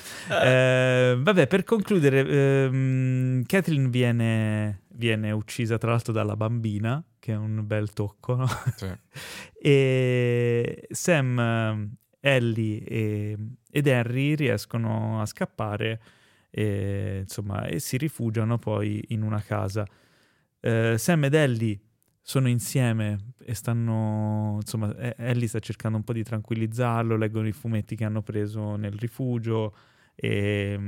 Eh, vabbè, per concludere, ehm, Kathleen viene, viene, uccisa tra l'altro dalla bambina, che è un bel tocco, no? Sì. e Sam, Ellie e, ed Harry riescono a scappare e, insomma, e si rifugiano poi in una casa. Eh, Sam ed Ellie sono insieme e stanno, insomma, Ellie sta cercando un po' di tranquillizzarlo, leggono i fumetti che hanno preso nel rifugio e,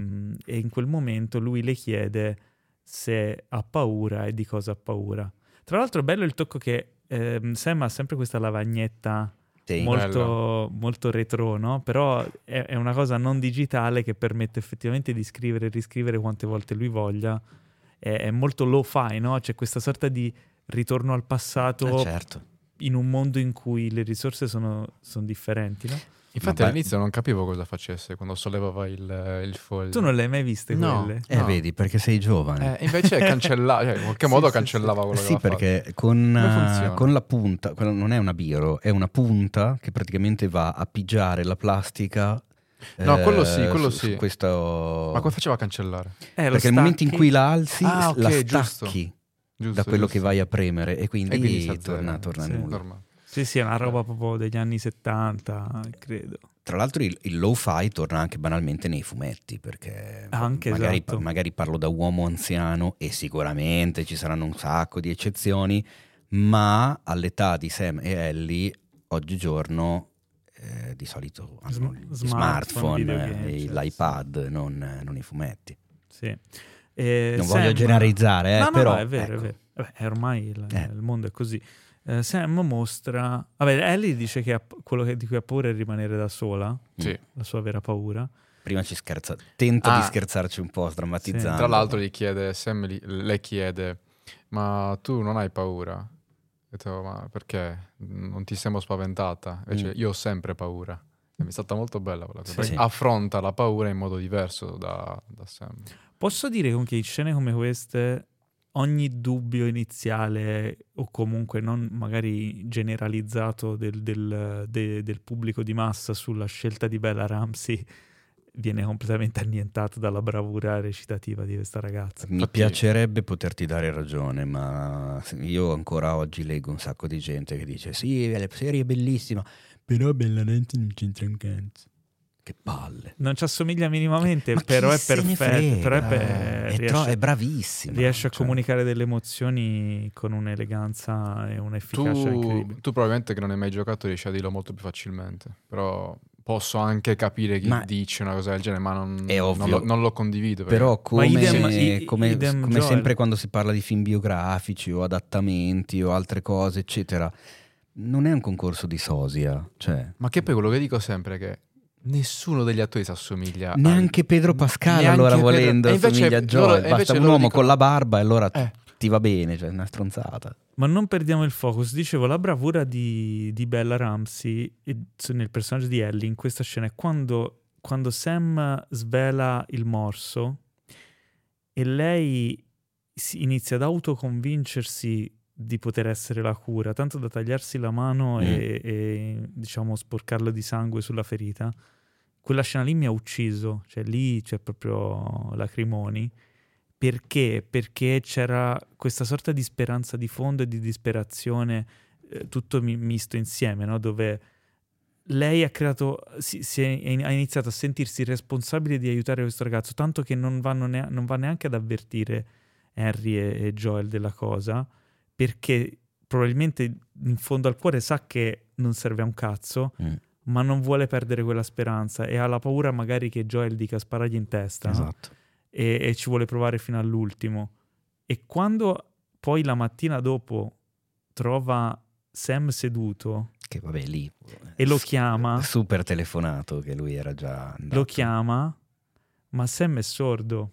e in quel momento lui le chiede se ha paura e di cosa ha paura. Tra l'altro è bello il tocco che ehm, Sam ha sempre questa lavagnetta Sì. molto, molto retro, no? Però è, è una cosa non digitale che permette effettivamente di scrivere e riscrivere quante volte lui voglia. È, è molto low-fi, no? C'è questa sorta di ritorno al passato Eh, certo. in un mondo in cui le risorse sono, sono differenti, no? Infatti Vabbè. all'inizio non capivo cosa facesse quando sollevava il, il foglio. Tu non le hai mai viste No. quelle? Eh, No. vedi, perché sei giovane. Eh, invece cancellava, cioè, in qualche Sì, modo sì, cancellava quello che Sì, aveva fatto. perché con, eh, con la punta, quello non è una biro, è una punta che praticamente va a pigiare la plastica. No, eh, quello sì, quello su- su sì. questo... Ma come faceva a cancellare? Eh, Perché nel momento in cui la alzi, Ah, ok, la giusto. stacchi Giusto, da quello giusto. che vai a premere e quindi, E quindi torna, azzera. torna Sì. nulla. Normale. Sì, sì, è una roba proprio degli anni 70, credo. Tra l'altro il, il low-fi torna anche banalmente nei fumetti, perché Anche, magari, esatto. magari parlo da uomo anziano e sicuramente ci saranno un sacco di eccezioni, ma all'età di Sam e Ellie, oggigiorno eh, di solito hanno Sm- gli smartphone, smartphone, e cioè, l'iPad, non, non i fumetti. Sì. E non Sam- voglio generalizzare, eh, no, no, però... no, è vero, ecco. è vero. Vabbè, ormai il, Eh. il mondo è così. Eh, Sam mostra... Vabbè, Ellie dice che ha- quello che- di cui ha paura è rimanere da sola, Sì. la sua vera paura. Prima ci scherza, tenta Ah. di scherzarci un po', sdrammatizzando. Tra l'altro gli chiede, Sam le chiede, ma tu non hai paura? Detto, ma perché? Non ti sembro spaventata? Invece Mm. io ho sempre paura. E mi è stata molto bella quella cosa. Sì. Sì. Affronta la paura in modo diverso da, da Sam. Posso dire che in scene come queste ogni dubbio iniziale o comunque non magari generalizzato del, del- de- del pubblico di massa sulla scelta di Bella Ramsey viene completamente annientato dalla bravura recitativa di questa ragazza. Mi Infatti- piacerebbe poterti dare ragione, ma io ancora oggi leggo un sacco di gente che dice sì, la serie è bellissima, però Bellanente non c'entra un cazzo. Che palle. Non ci assomiglia minimamente, Ma però è perfetto, però è, frega? per- È, riesce, è bravissima. riesce a cioè. comunicare delle emozioni con un'eleganza e un'efficacia Tu, incredibili. tu probabilmente che non hai mai giocato riesci a dirlo molto più facilmente. Però posso anche capire chi Ma- dice una cosa del genere, ma non, È ovvio. non lo, non lo condivido. perché- Però come, idem- i- come- idem come sempre quando si parla di film biografici o adattamenti o altre cose, eccetera, non è un concorso di sosia. Cioè, Ma che poi quello che dico sempre è che nessuno degli attori si assomiglia a- neanche Pedro Pascal Neanche allora Pedro- volendo e invece assomiglia a loro- Joel. e Basta invece un uomo dicono- con la barba e allora Eh. Ti va bene, cioè è una stronzata. Ma non perdiamo il focus. Dicevo, la bravura di, di Bella Ramsey e- nel personaggio di Ellie in questa scena è quando, quando Sam svela il morso e lei si inizia ad autoconvincersi di poter essere la cura, tanto da tagliarsi la mano e, e, diciamo sporcarlo di sangue sulla ferita. Quella scena lì mi ha ucciso, cioè lì c'è proprio lacrimoni. Perché? Perché c'era questa sorta di speranza di fondo e di disperazione, eh, tutto mi- misto insieme, no? dove lei ha creato, si, si è- ha iniziato a sentirsi responsabile di aiutare questo ragazzo, tanto che non, nea- non va neanche ad avvertire Henry e, e Joel della cosa, perché probabilmente in fondo al cuore sa che non serve a un cazzo, Mm. ma non vuole perdere quella speranza e ha la paura magari che Joel dica sparagli in testa. no? E, e ci vuole provare fino all'ultimo. E quando poi la mattina dopo trova Sam seduto Che vabbè lì. e lo chiama, Super telefonato che lui era già andato. lo chiama, ma Sam è sordo.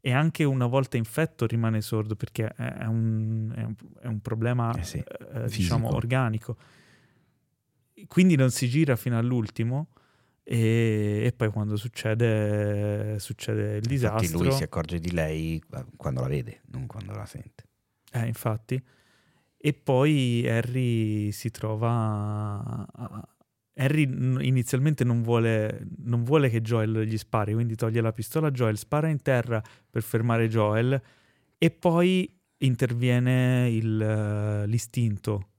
E anche una volta infetto rimane sordo perché è un, è un- è un problema Eh sì, eh, diciamo fisico. organico. Quindi non si gira fino all'ultimo e, e poi quando succede, succede il disastro. Infatti lui si accorge di lei quando la vede, non quando la sente. Eh, infatti. E poi Harry si trova... a- Harry inizialmente non vuole, non vuole che Joel gli spari, quindi toglie la pistola a Joel, spara in terra per fermare Joel e poi interviene il, l'istinto.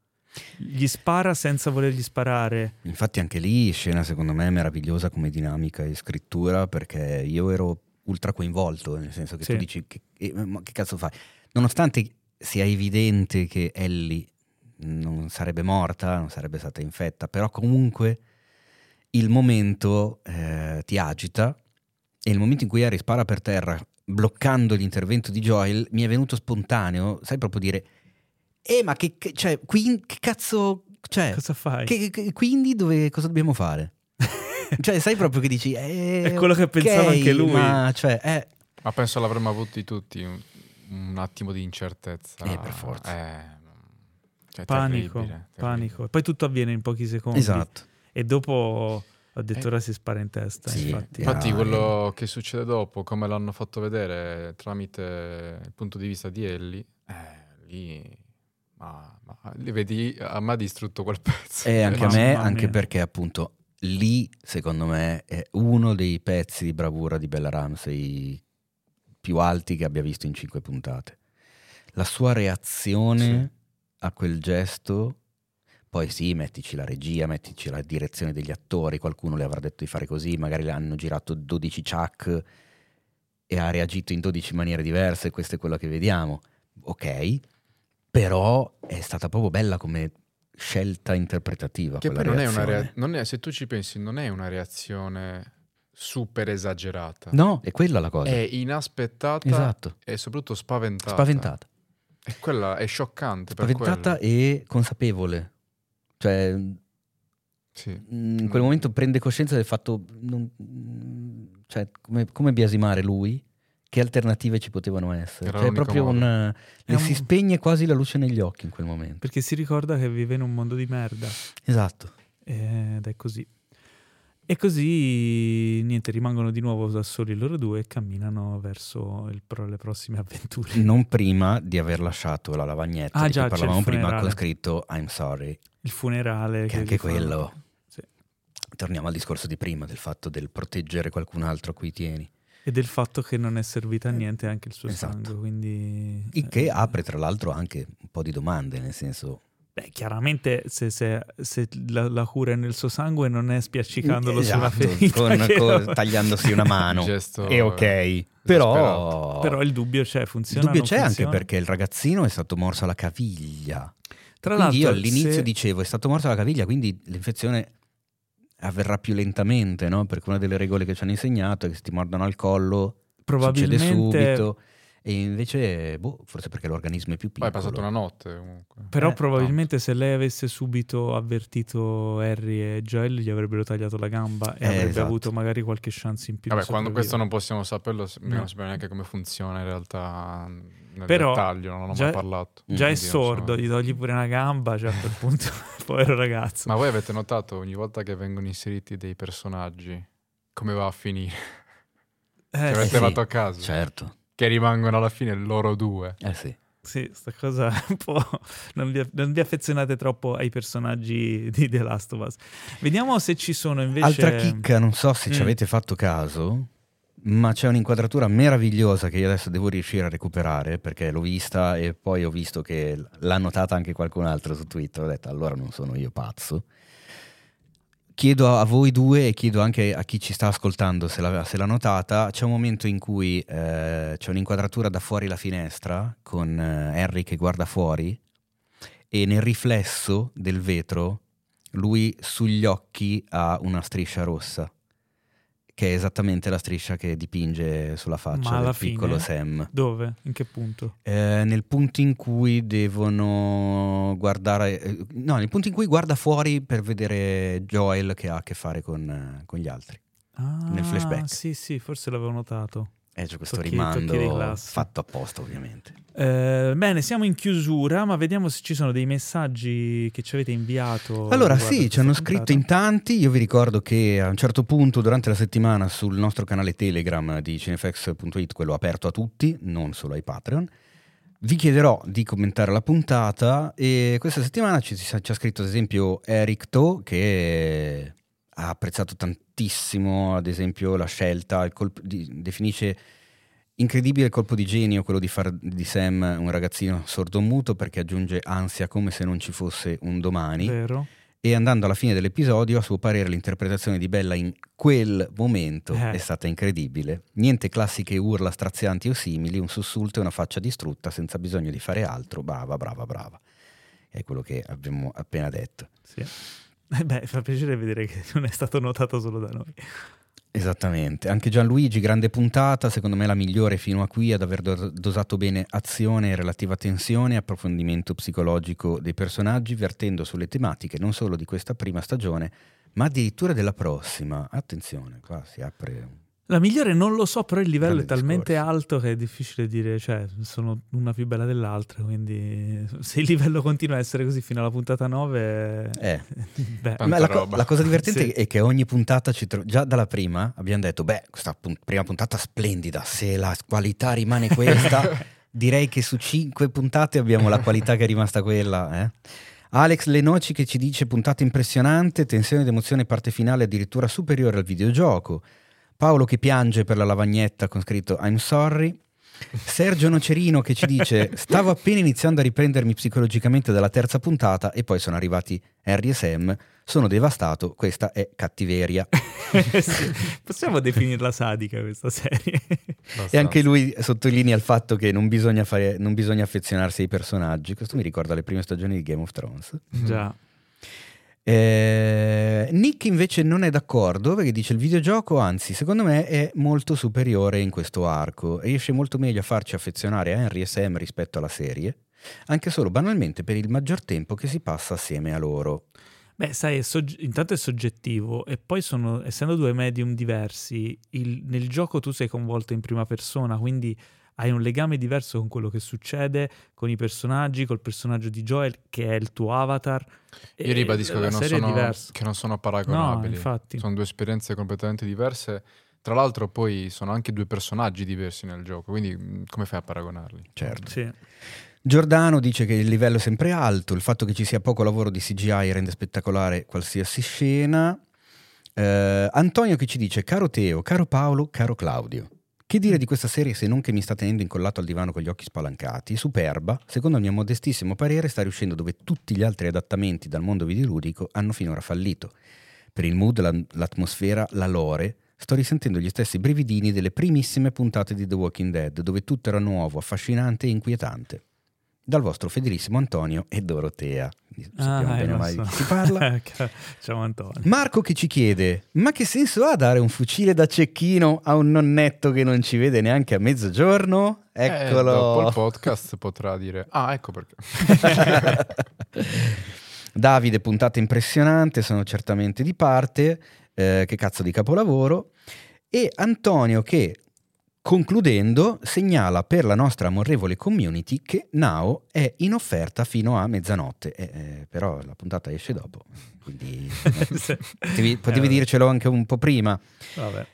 Gli spara senza volergli sparare. Infatti anche lì scena secondo me meravigliosa come dinamica e scrittura perché io ero ultra coinvolto, nel senso che Sì. tu dici che, eh, ma che cazzo fai? Nonostante sia evidente che Ellie non sarebbe morta, non sarebbe stata infetta, però comunque il momento eh, ti agita e il momento in cui Harry spara per terra bloccando l'intervento di Joel mi è venuto spontaneo, sai proprio dire Eh, ma che, che- cioè, qui, che cazzo... Cioè, Cosa fai? che- che- quindi dove, cosa dobbiamo fare? cioè, sai proprio che dici... eh, È quello che pensava ok, anche lui. Ma, cioè, eh, Ma penso l'avremmo avuti tutti un, un attimo di incertezza. Eh, per forza. Eh, cioè, panico, terribile, panico. E poi tutto avviene in pochi secondi. esatto. E dopo ho detto Eh. ora si spara in testa. Sì, infatti. eh. Infatti Ah, quello che succede dopo, come l'hanno fatto vedere tramite il punto di vista di Ellie, eh, lì, ma, ma- vedi, a me ha distrutto quel pezzo. E anche a me, anche perché appunto lì, secondo me, è uno dei pezzi di bravura di Bella Ramsey più alti che abbia visto in cinque puntate. La sua reazione a quel gesto, poi sì, mettici la regia, mettici la direzione degli attori, qualcuno le avrà detto di fare così, magari le hanno girato 12 chuck e ha reagito in 12 maniere diverse, questo è quello che vediamo. Ok, però è stata proprio bella come scelta interpretativa. Che poi non è una reazione. se tu ci pensi, non è una reazione super esagerata. No, è quella la cosa. È inaspettata esatto, e soprattutto spaventata. spaventata. E quella è scioccante. Spaventata e consapevole. Cioè, Sì. in quel momento prende coscienza del fatto, non- cioè, come, come biasimare lui, che alternative ci potevano essere. Era Cioè, è proprio modo. un... Le un- si spegne quasi la luce negli occhi in quel momento. Perché si ricorda che vive in un mondo di merda. Esatto. Ed è così. E così, niente, rimangono di nuovo da soli loro due e camminano verso pro- le prossime avventure. Non prima di aver lasciato la lavagnetta Ah, di già, cui parlavamo prima con scritto I'm sorry. Il funerale. Che anche gli fanno. quello. Sì. Torniamo al discorso di prima, del fatto del proteggere qualcun altro a cui tieni. E del fatto che non è servita a niente anche il suo Esatto. sangue. Quindi, Il che eh, apre tra l'altro anche un po' di domande, nel senso... Beh, chiaramente se, se- se la, la cura è nel suo sangue non è spiaccicandolo sulla Esatto, ferita. con- con- tagliandosi una mano. Il gesto È ok, però... Però il dubbio c'è, il funziona. dubbio non c'è anche funziona? perché il ragazzino è stato morso alla caviglia. Tra quindi io l'altro, all'inizio se- dicevo è stato morso alla caviglia, quindi l'infezione avverrà più lentamente, no? Perché una delle regole che ci hanno insegnato è che se ti mordono al collo succede probabilmente subito. E invece, boh, forse perché l'organismo è più Poi piccolo. è passata una notte comunque. Però Eh, probabilmente se lei avesse subito avvertito Harry e Joel gli avrebbero tagliato la gamba e Eh, avrebbe esatto. avuto magari qualche chance in più. Vabbè, quando questo non possiamo saperlo, No. non sappiamo neanche come funziona in realtà nel Però, dettaglio, non ho già- mai parlato. Già è so. sordo, gli togli pure una gamba, cioè a quel punto, povero ragazzo. Ma voi avete notato ogni volta che vengono inseriti dei personaggi come va a finire? Eh, Ci avete sì. fatto a caso? Certo, Che rimangono alla fine loro due. eh sì. Sì, sta cosa un po'. Non vi, non vi affezionate troppo ai personaggi di The Last of Us. Vediamo se ci sono invece. Altra chicca, non so se ci Mm. avete fatto caso, ma c'è un'inquadratura meravigliosa che io adesso devo riuscire a recuperare perché l'ho vista e poi ho visto che l'ha notata anche qualcun altro su Twitter. Ho detto allora non sono io pazzo. Chiedo a voi due e chiedo anche a chi ci sta ascoltando se l'ha, se l'ha notata. C'è un momento in cui eh, c'è un'inquadratura da fuori la finestra con eh, Harry che guarda fuori e nel riflesso del vetro lui sugli occhi ha una striscia rossa, che è esattamente la striscia che dipinge sulla faccia del piccolo fine? Sam. Dove? In che punto? Eh, nel punto in cui devono guardare, eh, no, nel punto in cui guarda fuori per vedere Joel che ha a che fare con, eh, con gli altri. Ah, Nel flashback. Sì, sì, forse l'avevo notato. E c'è questo Tocchi- rimando tocchi fatto apposta, ovviamente. Eh, bene, siamo in chiusura, ma vediamo se ci sono dei messaggi che ci avete inviato. Allora sì, ci hanno questa scritto puntata. in tanti, io vi ricordo che a un certo punto durante la settimana sul nostro canale Telegram di cinefx.it, quello aperto a tutti, non solo ai Patreon, vi chiederò di commentare la puntata e questa settimana ci, ci ha scritto ad esempio Eric To che ha apprezzato tantissimo ad esempio la scelta, di- definisce incredibile il colpo di genio quello di far di Sam un ragazzino sordomuto perché aggiunge ansia come se non ci fosse un domani Vero? e andando alla fine dell'episodio, a suo parere l'interpretazione di Bella in quel momento Eh. è stata incredibile. Niente classiche urla strazianti o simili, un sussulto e una faccia distrutta senza bisogno di fare altro. Brava, brava, brava. È quello che abbiamo appena detto. Sì. Eh beh, fa piacere vedere che non è stato notato solo da noi. Esattamente, anche Gianluigi, grande puntata, secondo me la migliore fino a qui ad aver do- dosato bene azione e relativa tensione approfondimento psicologico dei personaggi, vertendo sulle tematiche non solo di questa prima stagione, ma addirittura della prossima. Attenzione, qua si apre la migliore non lo so, però il livello Grande è talmente discorso. alto che è difficile dire, cioè, sono una più bella dell'altra, quindi se il livello continua a essere così fino alla puntata 9, Eh. beh, Ma la, co- roba. la cosa divertente Sì. è che ogni puntata ci tro- già dalla prima abbiamo detto beh questa pun- prima puntata splendida se la qualità rimane questa direi che su cinque puntate abbiamo la qualità che è rimasta quella eh. Alex Lenoci che ci dice puntata impressionante tensione ed emozione parte finale addirittura superiore al videogioco Paolo che piange per la lavagnetta con scritto I'm sorry Sergio Nocerino che ci dice stavo appena iniziando a riprendermi psicologicamente dalla terza puntata e poi sono arrivati Harry e Sam sono devastato, questa è cattiveria. sì, possiamo definirla sadica questa serie. E anche lui sottolinea il fatto che non bisogna, fare, non bisogna affezionarsi ai personaggi. Questo mi ricorda le prime stagioni di Game of Thrones. Già. Eh, Nick invece non è d'accordo perché dice il videogioco, anzi, secondo me è molto superiore in questo arco. Riesce molto meglio a farci affezionare a Henry e Sam rispetto alla serie, anche solo banalmente per il maggior tempo che si passa assieme a loro. Beh, sai, è sogge- intanto è soggettivo e poi sono, essendo due medium diversi, il- nel gioco tu sei coinvolto in prima persona, quindi hai un legame diverso con quello che succede, con i personaggi, col personaggio di Joel che è il tuo avatar. Io ribadisco che non, sono, che non sono No, paragonabili. infatti. Sono due esperienze completamente diverse. Tra l'altro poi sono anche due personaggi diversi nel gioco, quindi mh, come fai a paragonarli? Certo. Sì. Giordano dice che il livello è sempre alto, il fatto che ci sia poco lavoro di CGI rende spettacolare qualsiasi scena. Eh, Antonio che ci dice, caro Teo, caro Paolo, caro Claudio. Che dire di questa serie se non che mi sta tenendo incollato al divano con gli occhi spalancati? Superba, secondo il mio modestissimo parere, sta riuscendo dove tutti gli altri adattamenti dal mondo videoludico hanno finora fallito. Per il mood, la- l'atmosfera, la lore, sto risentendo gli stessi brividini delle primissime puntate di The Walking Dead, dove tutto era nuovo, affascinante e inquietante. Dal vostro fedelissimo Antonio e Dorotea. Sappiamo Ah, eh, bene mai so. di chi si parla. Ciao Antonio. Marco che ci chiede: Ma che senso ha dare un fucile da cecchino a un nonnetto che non ci vede neanche a mezzogiorno? Eh, dopo Eccolo. il podcast potrà dire, ah ecco perché. Davide, puntata impressionante, sono certamente di parte. eh, che cazzo di capolavoro. E Antonio che, concludendo, segnala per la nostra amorevole community che Now è in offerta fino a mezzanotte. Eh, eh, però la puntata esce dopo. Quindi eh, potevi, potevi Eh, dircelo anche un po' prima.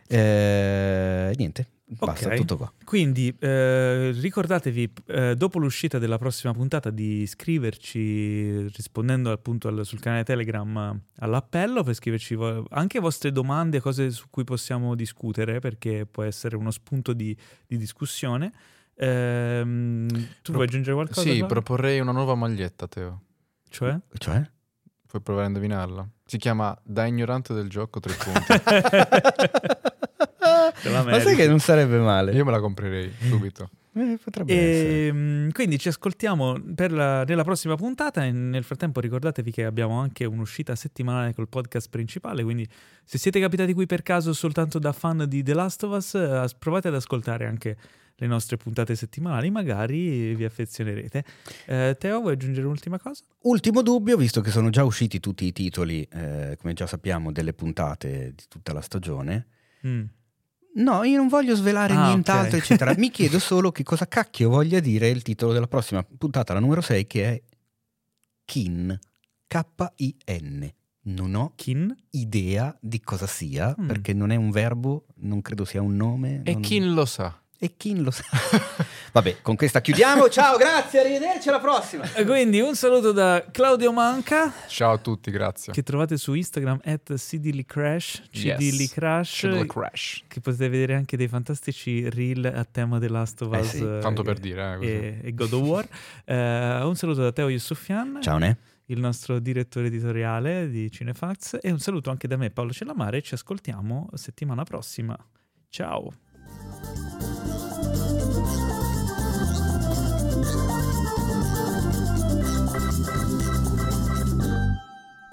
Eh, niente, basta, Ok. tutto qua. Quindi eh, ricordatevi eh, dopo l'uscita della prossima puntata di iscriverci rispondendo appunto al- sul canale Telegram all'appello per scriverci vo- anche vostre domande, cose su cui possiamo discutere perché può essere uno spunto di, di discussione. Ehm, tu Pro- vuoi aggiungere qualcosa? Sì, Flavio? proporrei una nuova maglietta, Teo. Cioè? Cioè? Puoi provare a indovinarla. Si chiama Da ignorante del gioco, tre punti. Ma sai che non sarebbe male? Io me la comprerei subito. Eh, potrebbe essere. E, quindi ci ascoltiamo per la- nella prossima puntata e nel frattempo ricordatevi che abbiamo anche un'uscita settimanale col podcast principale, quindi se siete capitati qui per caso soltanto da fan di The Last of Us, eh, provate ad ascoltare anche le nostre puntate settimanali, magari vi affezionerete. Eh, Teo, vuoi aggiungere un'ultima cosa? Ultimo dubbio, visto che sono già usciti tutti i titoli, eh, come già sappiamo, delle puntate di tutta la stagione. Mm. No, io non voglio svelare Ah, nient'altro, ok. eccetera. Mi chiedo solo che cosa cacchio voglia dire il titolo della prossima puntata, la numero 6, che è Kin. K-I-N. Non ho Kin? idea di cosa sia, Mm. perché non è un verbo, non credo sia un nome. E non- chi lo sa? E Kin lo sa. Vabbè, con questa chiudiamo. Ciao, grazie, arrivederci alla prossima. E Quindi un saluto da Claudio Manca, Ciao a tutti, grazie. che trovate su Instagram at CDLCrash, CDLCrash, Shadow Crash. che potete vedere anche dei fantastici reel a tema The Last of Eh Us sì, eh, Tanto per dire, eh, e, God of War. Eh, un saluto da Teo Yusufian, Ciao, Ne. il nostro direttore editoriale di Cinefax, e un saluto anche da me, Paolo Cellamare. Ci ascoltiamo settimana prossima. Ciao.